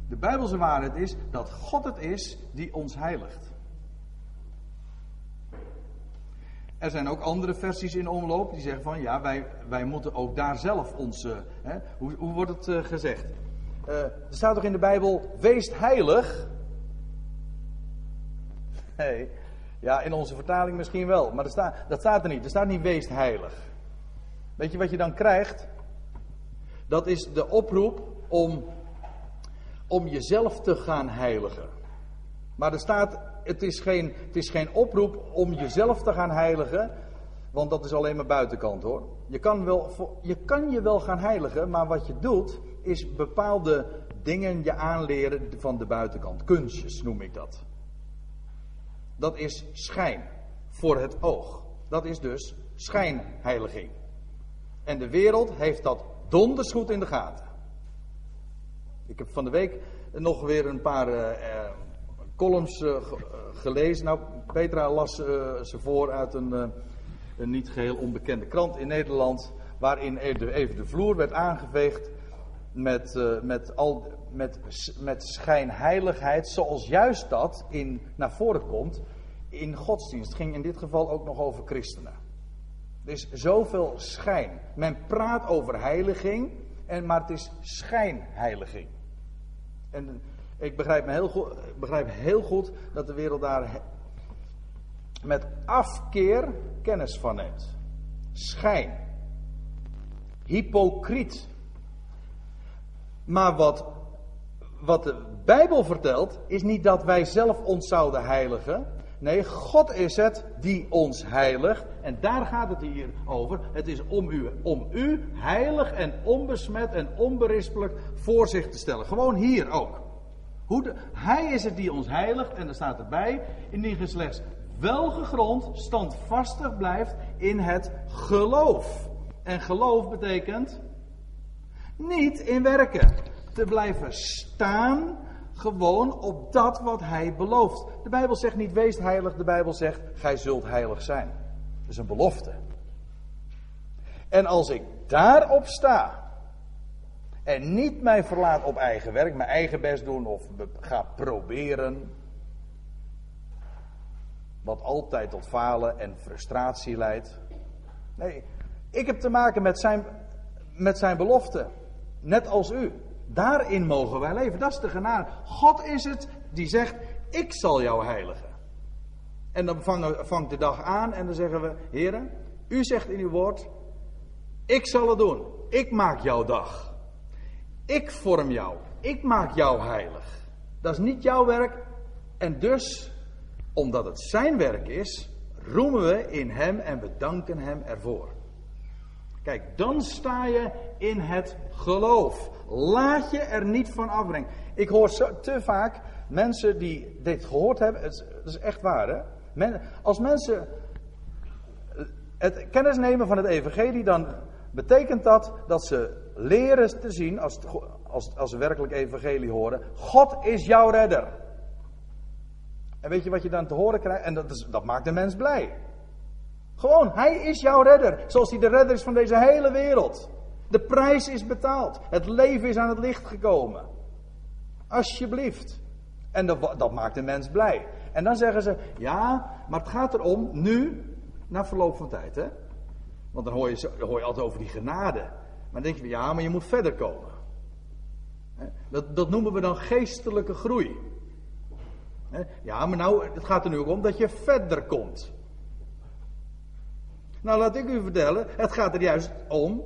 De Bijbelse waarheid is dat God het is die ons heiligt. Er zijn ook andere versies in omloop die zeggen van ja, wij, wij moeten ook daar zelf onze. Hè, hoe, hoe wordt het uh, gezegd? Uh, er staat toch in de Bijbel, wees heilig? Nee, ja, in onze vertaling misschien wel, maar dat staat, dat staat er niet. Er staat niet wees heilig. Weet je wat je dan krijgt? Dat is de oproep om, om jezelf te gaan heiligen. Maar er staat het is, geen, het is geen oproep om jezelf te gaan heiligen. Want dat is alleen maar buitenkant hoor. Je kan, wel, je kan je wel gaan heiligen, maar wat je doet is bepaalde dingen je aanleren van de buitenkant. Kunstjes noem ik dat. Dat is schijn voor het oog. Dat is dus schijnheiliging. En de wereld heeft dat donders goed in de gaten. Ik heb van de week nog weer een paar uh, columns uh, gelezen. Nou, Petra las uh, ze voor uit een, een, niet geheel onbekende krant in Nederland. Waarin even de vloer werd aangeveegd met, met, al, met, met schijnheiligheid. Zoals juist dat in, naar voren komt in godsdienst. Ging in dit geval ook nog over christenen. Er is zoveel schijn. Men praat over heiliging, en, maar het is schijnheiliging. En ik begrijp, me heel goed, begrijp heel goed dat de wereld daar met afkeer kennis van neemt. Schijn. Hypocriet. Maar wat, wat de Bijbel vertelt, is niet dat wij zelf ons zouden heiligen. Nee, God is het die ons heiligt. En daar gaat het hier over. Het is om u, om u heilig en onbesmet en onberispelijk voor zich te stellen. Gewoon hier ook. Hij is het die ons heiligt, en er staat erbij, indien je slechts welgegrond, standvastig blijft in het geloof. En geloof betekent niet in werken. Te blijven staan gewoon op dat wat hij belooft. De Bijbel zegt niet wees heilig, de Bijbel zegt gij zult heilig zijn. Dat is een belofte. En als ik daarop sta, en niet mij verlaat op eigen werk, mijn eigen best doen of ga proberen. Wat altijd tot falen en frustratie leidt. Nee, ik heb te maken met zijn, met zijn belofte. Net als u. Daarin mogen wij leven. Dat is de genade. God is het die zegt: Ik zal jou heiligen. En dan vangt de dag aan en dan zeggen we: Heren, u zegt in uw woord: Ik zal het doen. Ik maak jouw dag. Ik vorm jou. Ik maak jou heilig. Dat is niet jouw werk. En dus, omdat het zijn werk is, roemen we in hem en we danken hem ervoor. Kijk, dan sta je in het geloof. Laat je er niet van afbrengen. Ik hoor zo, te vaak mensen die dit gehoord hebben. Het is, echt waar, hè? als mensen Het kennis nemen van het evangelie, dan betekent dat dat ze leren te zien, als, als, als werkelijk evangelie horen, God is jouw redder. En weet je wat je dan te horen krijgt? En dat, is, dat maakt de mens blij. Gewoon, hij is jouw redder. Zoals hij de redder is van deze hele wereld. De prijs is betaald. Het leven is aan het licht gekomen. Alsjeblieft. En dat, dat maakt de mens blij. En dan zeggen ze, ja, maar het gaat erom nu, na verloop van tijd. Hè? Want dan hoor je, hoor je altijd over die genade. Maar denk je, ja, maar je moet verder komen. Dat, dat noemen we dan geestelijke groei. Ja, maar nou, het gaat er nu ook om dat je verder komt. Nou, laat ik u vertellen, het gaat er juist om,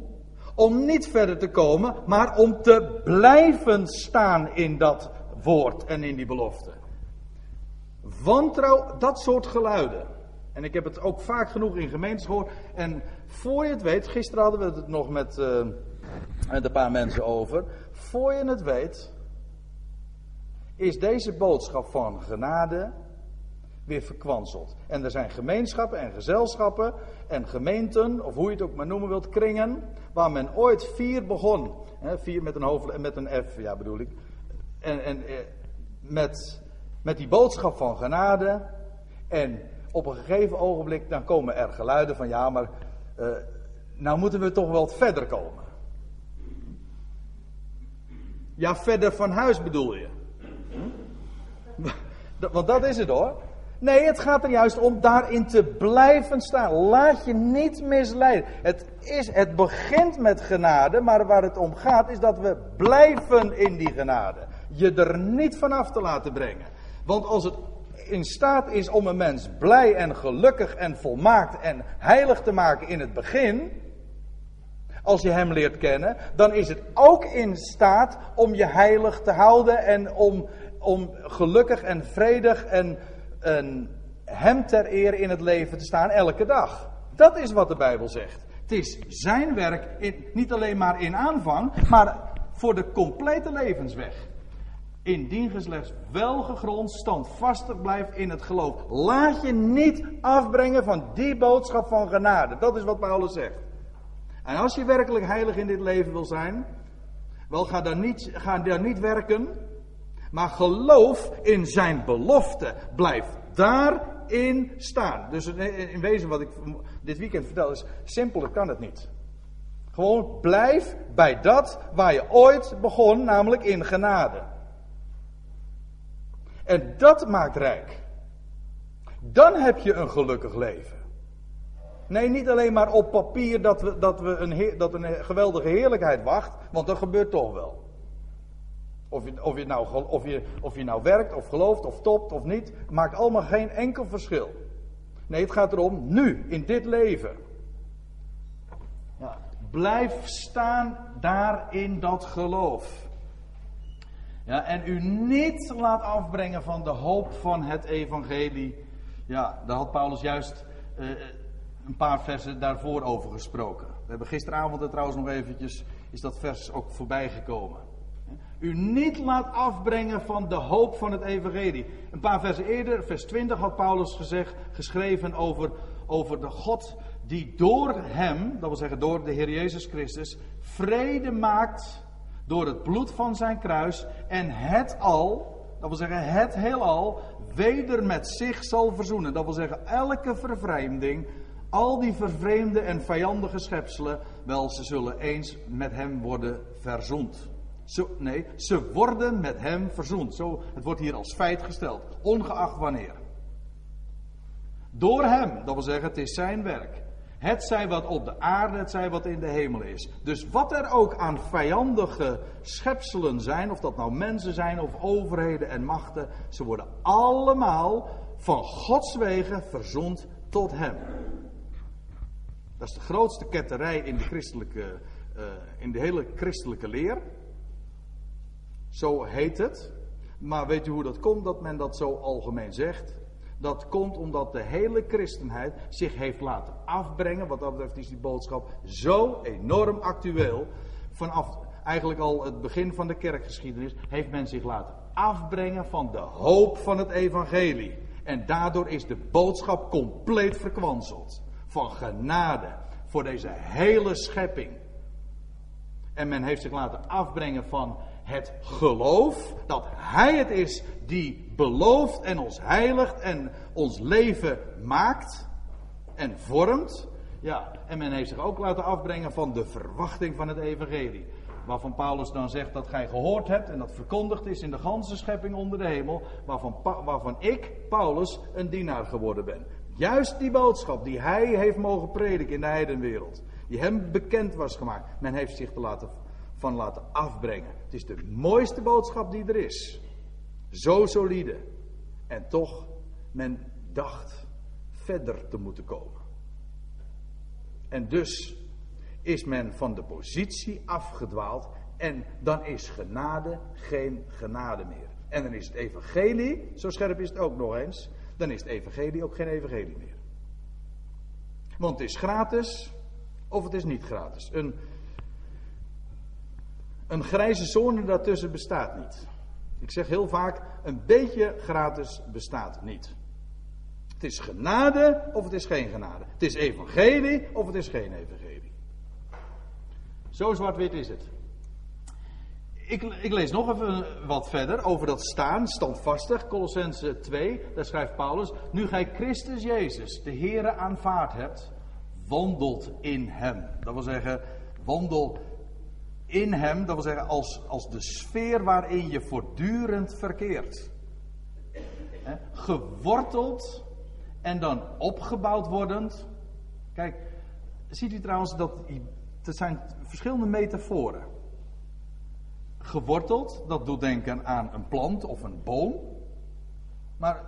om niet verder te komen, maar om te blijven staan in dat woord en in die belofte. Wantrouw, dat soort geluiden. En ik heb het ook vaak genoeg in gemeentes gehoord. En voor je het weet, gisteren hadden we het nog met, uh, met een paar mensen over. Voor je het weet, is deze boodschap van genade weer verkwanseld. En er zijn gemeenschappen en gezelschappen en gemeenten, of hoe je het ook maar noemen wilt, kringen, waar men ooit vier begon. Vier met een hoofd en met een F, ja bedoel ik. En, en eh, met, met die boodschap van genade. En op een gegeven ogenblik dan komen er geluiden van ja, maar uh, nou moeten we toch wel verder komen. Ja, verder van huis bedoel je. Hm? Want dat is het hoor. Nee, het gaat er juist om daarin te blijven staan. Laat je niet misleiden. Het, is, het begint met genade, maar waar het om gaat is dat we blijven in die genade. Je er niet vanaf te laten brengen. Want als het in staat is om een mens blij en gelukkig en volmaakt en heilig te maken in het begin, als je hem leert kennen, dan is het ook in staat om je heilig te houden en om, om gelukkig en vredig en een, hem ter eer in het leven te staan elke dag. Dat is wat de Bijbel zegt. Het is zijn werk, in, niet alleen maar in aanvang, maar voor de complete levensweg. Indien je slechts wel gegrond, standvastig blijft in het geloof. Laat je niet afbrengen van die boodschap van genade. Dat is wat Paulus zegt. En als je werkelijk heilig in dit leven wil zijn, wel ga dan niet, ga dan niet werken maar geloof in zijn belofte. Blijf daarin staan. Dus in wezen wat ik dit weekend vertel is, simpeler kan het niet. Gewoon blijf bij dat waar je ooit begon, namelijk in genade. En dat maakt rijk. Dan heb je een gelukkig leven. Nee, niet alleen maar op papier dat, we, dat, we een, dat een geweldige heerlijkheid wacht, want dat gebeurt toch wel. Of je, of, je nou, of, je, of je nou werkt, of gelooft, of topt, of niet. Maakt allemaal geen enkel verschil. Nee, het gaat erom nu, in dit leven. Ja, blijf staan daar in dat geloof. Ja, en u niet laat afbrengen van de hoop van het evangelie. Ja, daar had Paulus juist uh, een paar versen daarvoor over gesproken. We hebben gisteravond er trouwens nog eventjes, is dat vers ook voorbij gekomen u niet laat afbrengen van de hoop van het evangelie. Een paar versen eerder, vers 20, had Paulus gezegd, geschreven over, over de God die door hem, dat wil zeggen door de Heer Jezus Christus, vrede maakt door het bloed van zijn kruis en het al, dat wil zeggen het heelal, weder met zich zal verzoenen. Dat wil zeggen elke vervreemding, al die vervreemde en vijandige schepselen, wel ze zullen eens met hem worden verzoend. Zo, nee, ze worden met hem verzoend. Zo, het wordt hier als feit gesteld, ongeacht wanneer. Door hem, dat wil zeggen, het is zijn werk. Het zij wat op de aarde, het zij wat in de hemel is. Dus wat er ook aan vijandige schepselen zijn, of dat nou mensen zijn of overheden en machten, ze worden allemaal van Gods wegen verzoend tot hem. Dat is de grootste ketterij in de, christelijke, uh, in de hele christelijke leer. Zo heet het. Maar weet u hoe dat komt dat men dat zo algemeen zegt? Dat komt omdat de hele christenheid zich heeft laten afbrengen. Wat dat betreft is die boodschap zo enorm actueel. Vanaf eigenlijk al het begin van de kerkgeschiedenis heeft men zich laten afbrengen van de hoop van het evangelie. En daardoor is de boodschap compleet verkwanseld. van genade voor deze hele schepping. En men heeft zich laten afbrengen van het geloof dat Hij het is die belooft en ons heiligt en ons leven maakt en vormt. Ja, en men heeft zich ook laten afbrengen van de verwachting van het evangelie. Waarvan Paulus dan zegt dat gij gehoord hebt en dat verkondigd is in de ganse schepping onder de hemel. Waarvan, waarvan ik, Paulus, een dienaar geworden ben. Juist die boodschap die hij heeft mogen prediken in de heidenwereld. Die hem bekend was gemaakt. Men heeft zich te laten, van laten afbrengen. Het is de mooiste boodschap die er is. Zo solide. En toch, men dacht verder te moeten komen. En dus is men van de positie afgedwaald en dan is genade geen genade meer. En dan is het evangelie, zo scherp is het ook nog eens, dan is het evangelie ook geen evangelie meer. Want het is gratis of het is niet gratis. Een, een grijze zone daartussen bestaat niet. Ik zeg heel vaak, een beetje gratis bestaat niet. Het is genade of het is geen genade. Het is evangelie of het is geen evangelie. Zo zwart-wit is het. Ik, ik, lees nog even wat verder over dat staan, standvastig, Colossense 2, daar schrijft Paulus, nu gij Christus Jezus, de Heere aanvaard hebt, wandelt in hem. Dat wil zeggen, wandel in hem, dat wil zeggen als, als de sfeer waarin je voortdurend verkeert. Geworteld en dan opgebouwd wordend. Kijk, ziet u trouwens dat er zijn verschillende metaforen. Geworteld, dat doet denken aan een plant of een boom. Maar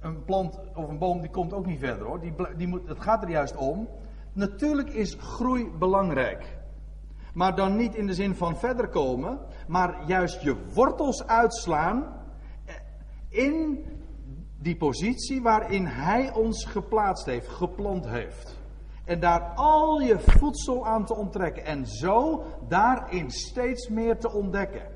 een plant of een boom die komt ook niet verder hoor. Die, die moet, het gaat er juist om. Natuurlijk is groei belangrijk. Maar dan niet in de zin van verder komen, maar juist je wortels uitslaan in die positie waarin Hij ons geplaatst heeft, geplant heeft. En daar al je voedsel aan te onttrekken. En zo daarin steeds meer te ontdekken.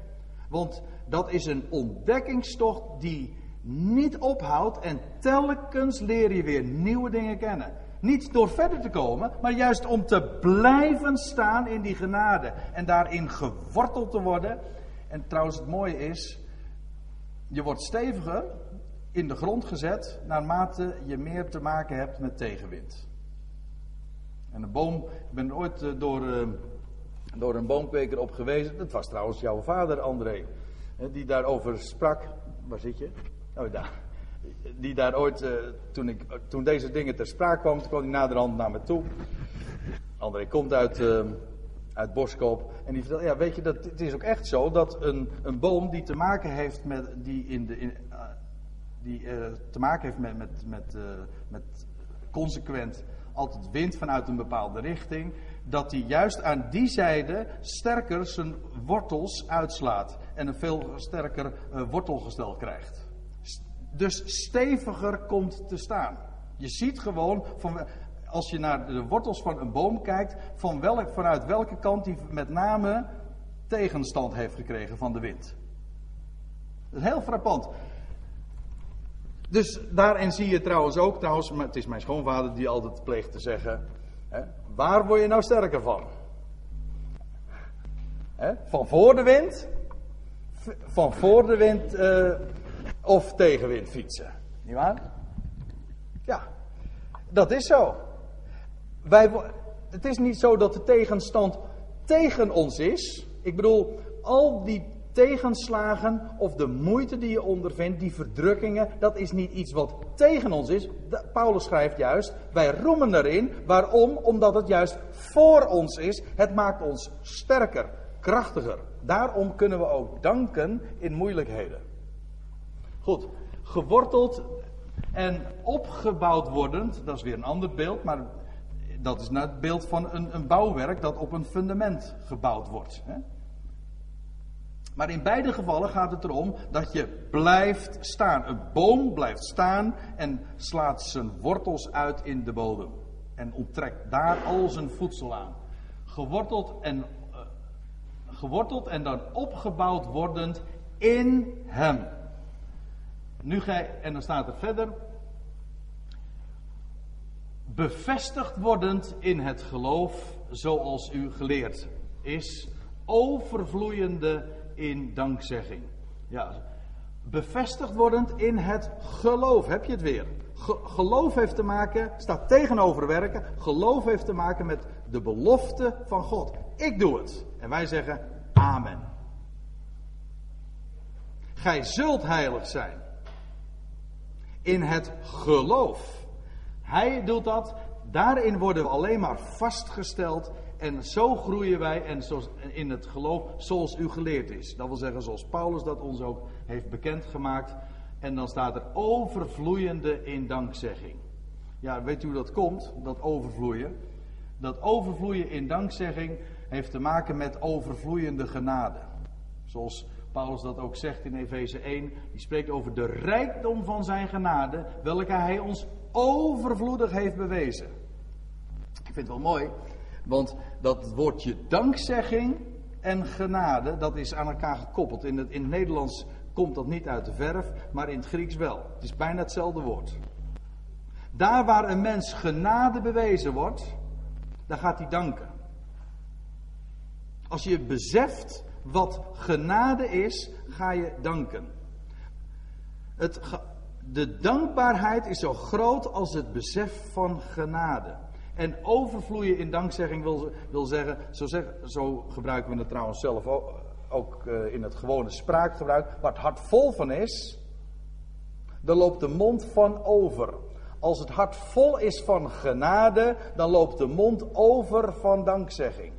Want dat is een ontdekkingstocht die niet ophoudt. En telkens leer je weer nieuwe dingen kennen. Niet door verder te komen, maar juist om te blijven staan in die genade. En daarin geworteld te worden. En trouwens, het mooie is, je wordt steviger in de grond gezet naarmate je meer te maken hebt met tegenwind. En een boom, ik ben ooit eh, door, eh, door een boomkweker op gewezen. Dat was trouwens jouw vader, André. Die daarover sprak. Waar zit je? Oh, daar. Die daar ooit, eh, toen, ik, toen deze dingen ter sprake kwamen, kwam hij naderhand naar me toe. André komt uit, uit Boskoop. En die vertelde, ja, weet je, dat, het is ook echt zo dat een, een boom die te maken heeft met, die in de, in, die te maken heeft met, met, met, met consequent altijd wind vanuit een bepaalde richting, dat hij juist aan die zijde sterker zijn wortels uitslaat en een veel sterker uh, wortelgestel krijgt. Dus steviger komt te staan. Je ziet gewoon, van, als je naar de wortels van een boom kijkt, van welk, vanuit welke kant die met name tegenstand heeft gekregen van de wind. Dat is heel frappant. Dus daarin zie je trouwens ook, trouwens, het is mijn schoonvader die altijd pleegt te zeggen: hè, waar word je nou sterker van? Hè, van voor de wind? Van voor de wind uh, of tegenwind fietsen? Niet waar? Ja, dat is zo. Wij, het is niet zo dat de tegenstand tegen ons is. Ik bedoel, al die tegenslagen of de moeite die je ondervindt, die verdrukkingen, dat is niet iets wat tegen ons is. Paulus schrijft juist, wij roemen erin. Waarom? Omdat het juist voor ons is. Het maakt ons sterker, krachtiger. Daarom kunnen we ook danken in moeilijkheden. Goed, geworteld en opgebouwd wordend, dat is weer een ander beeld, maar dat is het beeld van een, een bouwwerk dat op een fundament gebouwd wordt. Hè? Maar in beide gevallen gaat het erom dat je blijft staan. Een boom blijft staan en slaat zijn wortels uit in de bodem. En onttrekt daar al zijn voedsel aan. Geworteld en, uh, geworteld en dan opgebouwd wordend in hem. Nu gij, en dan staat er verder. bevestigd wordend in het geloof zoals u geleerd is, overvloeiende in dankzegging. Ja, bevestigd wordend in het geloof. Heb je het weer? geloof heeft te maken, staat tegenover werken. Geloof heeft te maken met de belofte van God. Ik doe het. En wij zeggen Amen. Gij zult heilig zijn. In het geloof. Hij doet dat. Daarin worden we alleen maar vastgesteld. En zo groeien wij en in het geloof zoals u geleerd is. Dat wil zeggen zoals Paulus dat ons ook heeft bekendgemaakt. En dan staat er overvloeiende in dankzegging. Ja, weet u hoe dat komt, dat overvloeien? Dat overvloeien in dankzegging heeft te maken met overvloeiende genade. Zoals Paulus dat ook zegt in Efeze 1. Die spreekt over de rijkdom van zijn genade, welke hij ons overvloedig heeft bewezen. Ik vind het wel mooi, want dat woordje dankzegging en genade, dat is aan elkaar gekoppeld. In het, in het Nederlands komt dat niet uit de verf, maar in het Grieks wel. Het is bijna hetzelfde woord. Daar waar een mens genade bewezen wordt, daar gaat hij danken. Als je beseft wat genade is, ga je danken. Het, de dankbaarheid is zo groot als het besef van genade. En overvloeien in dankzegging wil, wil zeggen, zo, zeg, zo gebruiken we het trouwens zelf ook, eh, in het gewone spraakgebruik. Waar het hart vol van is, dan loopt de mond van over. Als het hart vol is van genade, dan loopt de mond over van dankzegging.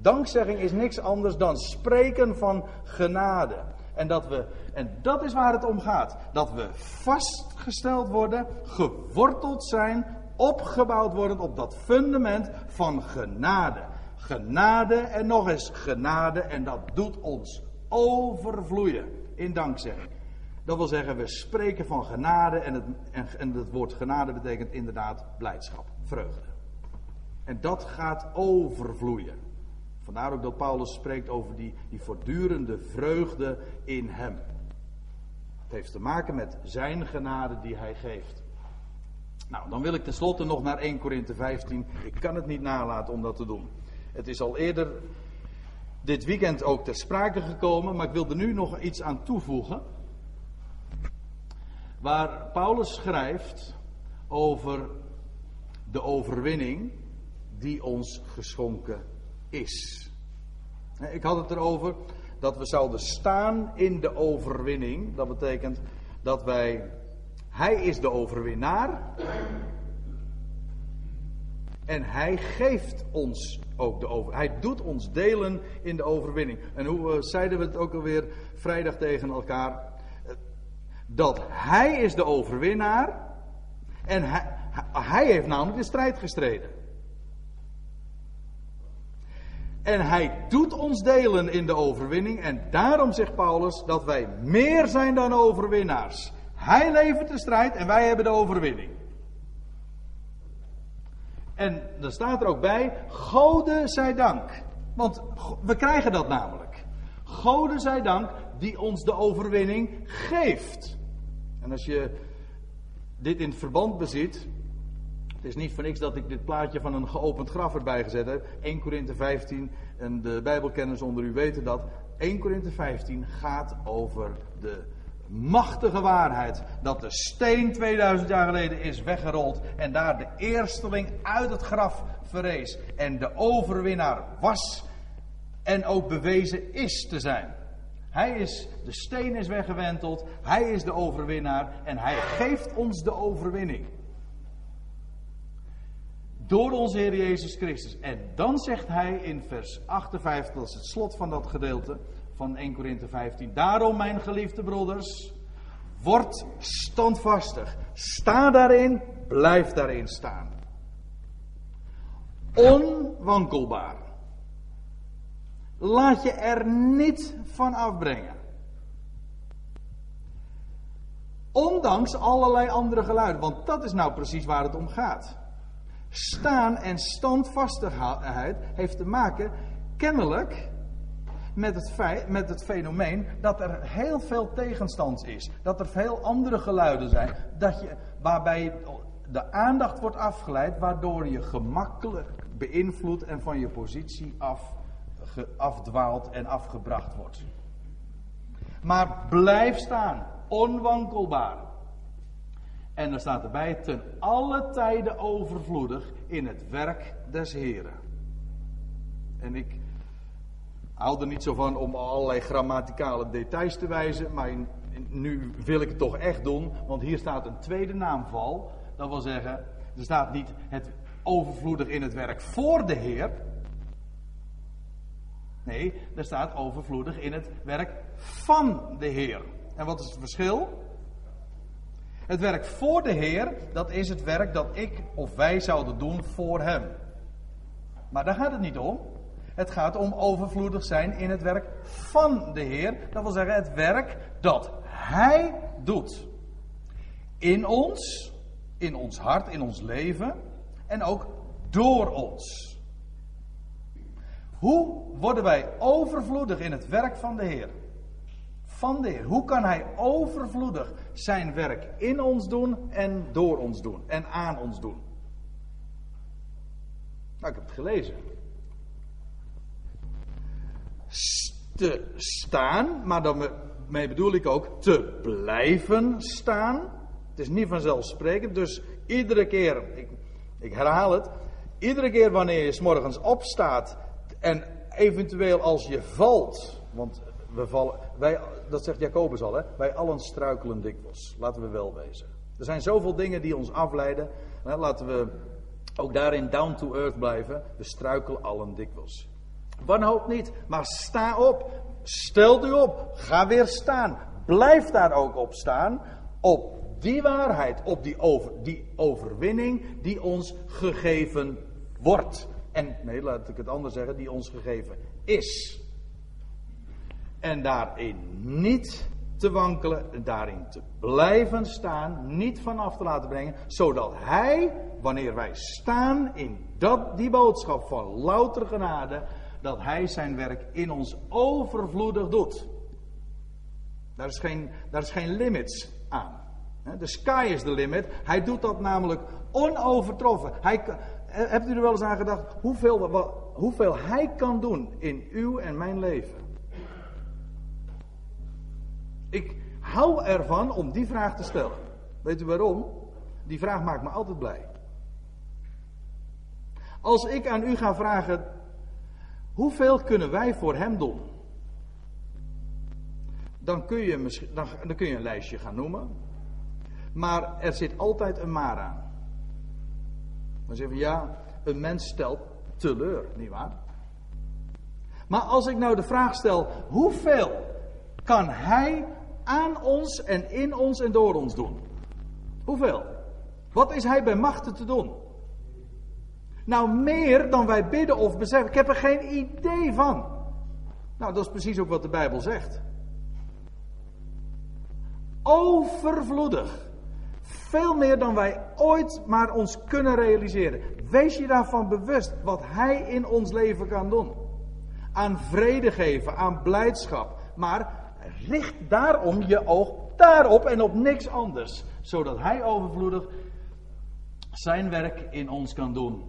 Dankzegging is niks anders dan spreken van genade. En dat, we, en dat is waar het om gaat. Dat we vastgesteld worden, geworteld zijn, opgebouwd worden op dat fundament van genade. Genade en nog eens genade. En dat doet ons overvloeien in dankzegging. Dat wil zeggen, we spreken van genade en het, en, en het woord genade betekent inderdaad blijdschap, vreugde. En dat gaat overvloeien. Vandaar ook dat Paulus spreekt over die, die voortdurende vreugde in hem. Het heeft te maken met zijn genade die hij geeft. Nou, dan wil ik tenslotte nog naar 1 Korinthe 15. Ik kan het niet nalaten om dat te doen. Het is al eerder dit weekend ook ter sprake gekomen, maar ik wil er nu nog iets aan toevoegen. Waar Paulus schrijft over de overwinning die ons geschonken is. Ik had het erover dat we zouden staan in de overwinning. Dat betekent dat wij. Hij is de overwinnaar. En hij geeft ons ook de over. Hij doet ons delen in de overwinning. En hoe uh, zeiden we het ook alweer vrijdag tegen elkaar? Dat hij is de overwinnaar. En hij, hij heeft namelijk de strijd gestreden. En hij doet ons delen in de overwinning. En daarom zegt Paulus dat wij meer zijn dan overwinnaars. Hij levert de strijd en wij hebben de overwinning. En er staat er ook bij, Gode zij dank. Want we krijgen dat namelijk. Gode zij dank die ons de overwinning geeft. En als je dit in verband beziet, het is niet voor niks dat ik dit plaatje van een geopend graf erbij gezet heb. 1 Korinthe 15, en de Bijbelkenners onder u weten dat. 1 Korinthe 15 gaat over de machtige waarheid dat de steen 2000 jaar geleden is weggerold en daar de eersteling uit het graf verrees en de overwinnaar was en ook bewezen is te zijn. Hij is, de steen is weggewenteld, hij is de overwinnaar en hij geeft ons de overwinning. Door onze Heer Jezus Christus. En dan zegt hij in vers 58, dat is het slot van dat gedeelte van 1 Korinthe 15. Daarom, mijn geliefde broeders, word standvastig. Sta daarin, blijf daarin staan. Onwankelbaar. Laat je er niet van afbrengen. Ondanks allerlei andere geluiden, want dat is nou precies waar het om gaat. Staan en standvastigheid heeft te maken, kennelijk, met het, met het fenomeen dat er heel veel tegenstand is. Dat er veel andere geluiden zijn. Dat je, waarbij de aandacht wordt afgeleid, waardoor je gemakkelijk beïnvloed en van je positie af, afdwaalt en afgebracht wordt. Maar blijf staan, onwankelbaar. En er staat erbij, ten alle tijden overvloedig in het werk des Heren. En ik hou er niet zo van om allerlei grammaticale details te wijzen, maar nu wil ik het toch echt doen, want hier staat een tweede naamval. Dat wil zeggen, er staat niet het overvloedig in het werk voor de Heer. Nee, er staat overvloedig in het werk van de Heer. En wat is het verschil? Het werk voor de Heer, dat is het werk dat ik of wij zouden doen voor Hem. Maar daar gaat het niet om. Het gaat om overvloedig zijn in het werk van de Heer. Dat wil zeggen het werk dat Hij doet. In ons, in ons hart, in ons leven en ook door ons. Hoe worden wij overvloedig in het werk van de Heer? Van de Heer. Hoe kan Hij overvloedig zijn werk in ons doen en door ons doen en aan ons doen? Nou, ik heb het gelezen. Te staan, maar daarmee bedoel ik ook te blijven staan. Het is niet vanzelfsprekend, dus iedere keer, ik, ik herhaal het, iedere keer wanneer je s morgens opstaat en eventueel als je valt, want we vallen, wij, dat zegt Jacobus al, hè, wij allen struikelen dikwijls. Laten we wel wezen. Er zijn zoveel dingen die ons afleiden. Hè, laten we ook daarin down to earth blijven. We struikelen allen dikwijls. Wanhoop niet, maar sta op. Stel u op. Ga weer staan. Blijf daar ook op staan. Op die waarheid, op die, over, die overwinning die ons gegeven wordt. En nee, laat ik het anders zeggen, die ons gegeven is. En daarin niet te wankelen, daarin te blijven staan, niet vanaf te laten brengen, zodat Hij, wanneer wij staan in dat, die boodschap van louter genade, dat Hij zijn werk in ons overvloedig doet. Daar is geen, daar is geen limits aan. De sky is the limit. Hij doet dat namelijk onovertroffen. Hij, hebt u er wel eens aan gedacht hoeveel, hoeveel hij kan doen in uw en mijn leven? Ik hou ervan om die vraag te stellen. Weet u waarom? Die vraag maakt me altijd blij. Als ik aan u ga vragen, hoeveel kunnen wij voor hem doen? Dan kun je, dan, kun je een lijstje gaan noemen. Maar er zit altijd een maar aan. Dan zeggen we ja, een mens stelt teleur, nietwaar? Maar als ik nou de vraag stel, hoeveel kan hij aan ons en in ons en door ons doen? Hoeveel? Wat is hij bij machten te doen? Nou, meer dan wij bidden of beseffen. Ik heb er geen idee van. Nou, dat is precies ook wat de Bijbel zegt. Overvloedig. Veel meer dan wij ooit maar ons kunnen realiseren. Wees je daarvan bewust wat Hij in ons leven kan doen. Aan vrede geven, aan blijdschap. Maar richt daarom je oog daarop en op niks anders. Zodat Hij overvloedig zijn werk in ons kan doen.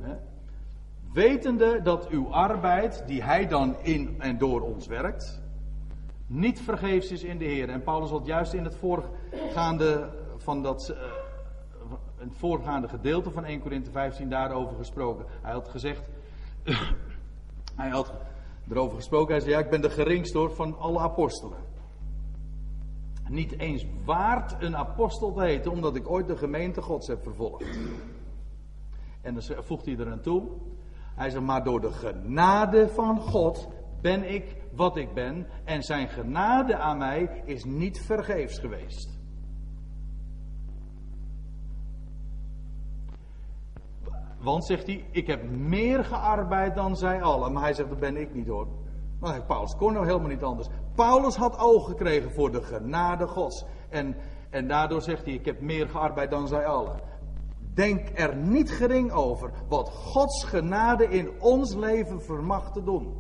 Wetende dat uw arbeid, die Hij dan in en door ons werkt, niet vergeefs is in de Heer. En Paulus had juist in het voorgaande van dat het voorgaande gedeelte van 1 Korinthe 15 daarover gesproken. Hij had gezegd, hij had erover gesproken, hij zei, ja, ik ben de geringste hoor van alle apostelen. Niet eens waard een apostel te heten, omdat ik ooit de gemeente gods heb vervolgd. En dan voegt hij er aan toe, hij zegt, maar door de genade van God ben ik wat ik ben. En zijn genade aan mij is niet vergeefs geweest. Want, zegt hij, ik heb meer gearbeid dan zij allen. Maar hij zegt, dat ben ik niet hoor. Maar Paulus kon nou helemaal niet anders. Paulus had oog gekregen voor de genade gods. En, en daardoor zegt hij, ik heb meer gearbeid dan zij allen. Denk er niet gering over wat Gods genade in ons leven vermag te doen.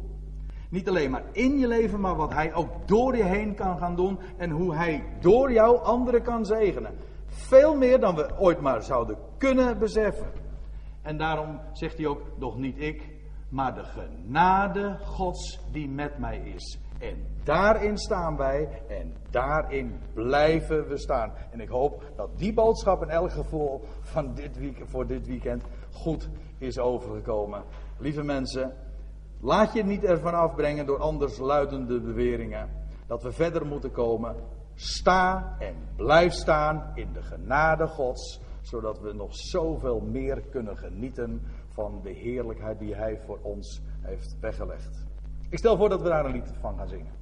Niet alleen maar in je leven, maar wat Hij ook door je heen kan gaan doen. En hoe Hij door jou anderen kan zegenen. Veel meer dan we ooit maar zouden kunnen beseffen. En daarom zegt hij ook, nog niet ik, maar de genade Gods die met mij is. En daarin staan wij en daarin blijven we staan. En ik hoop dat die boodschap in elk geval van dit week, voor dit weekend goed is overgekomen. Lieve mensen, laat je niet ervan afbrengen door anders luidende beweringen. Dat we verder moeten komen. Sta en blijf staan in de genade Gods, zodat we nog zoveel meer kunnen genieten van de heerlijkheid die Hij voor ons heeft weggelegd. Ik stel voor dat we daar een lied van gaan zingen.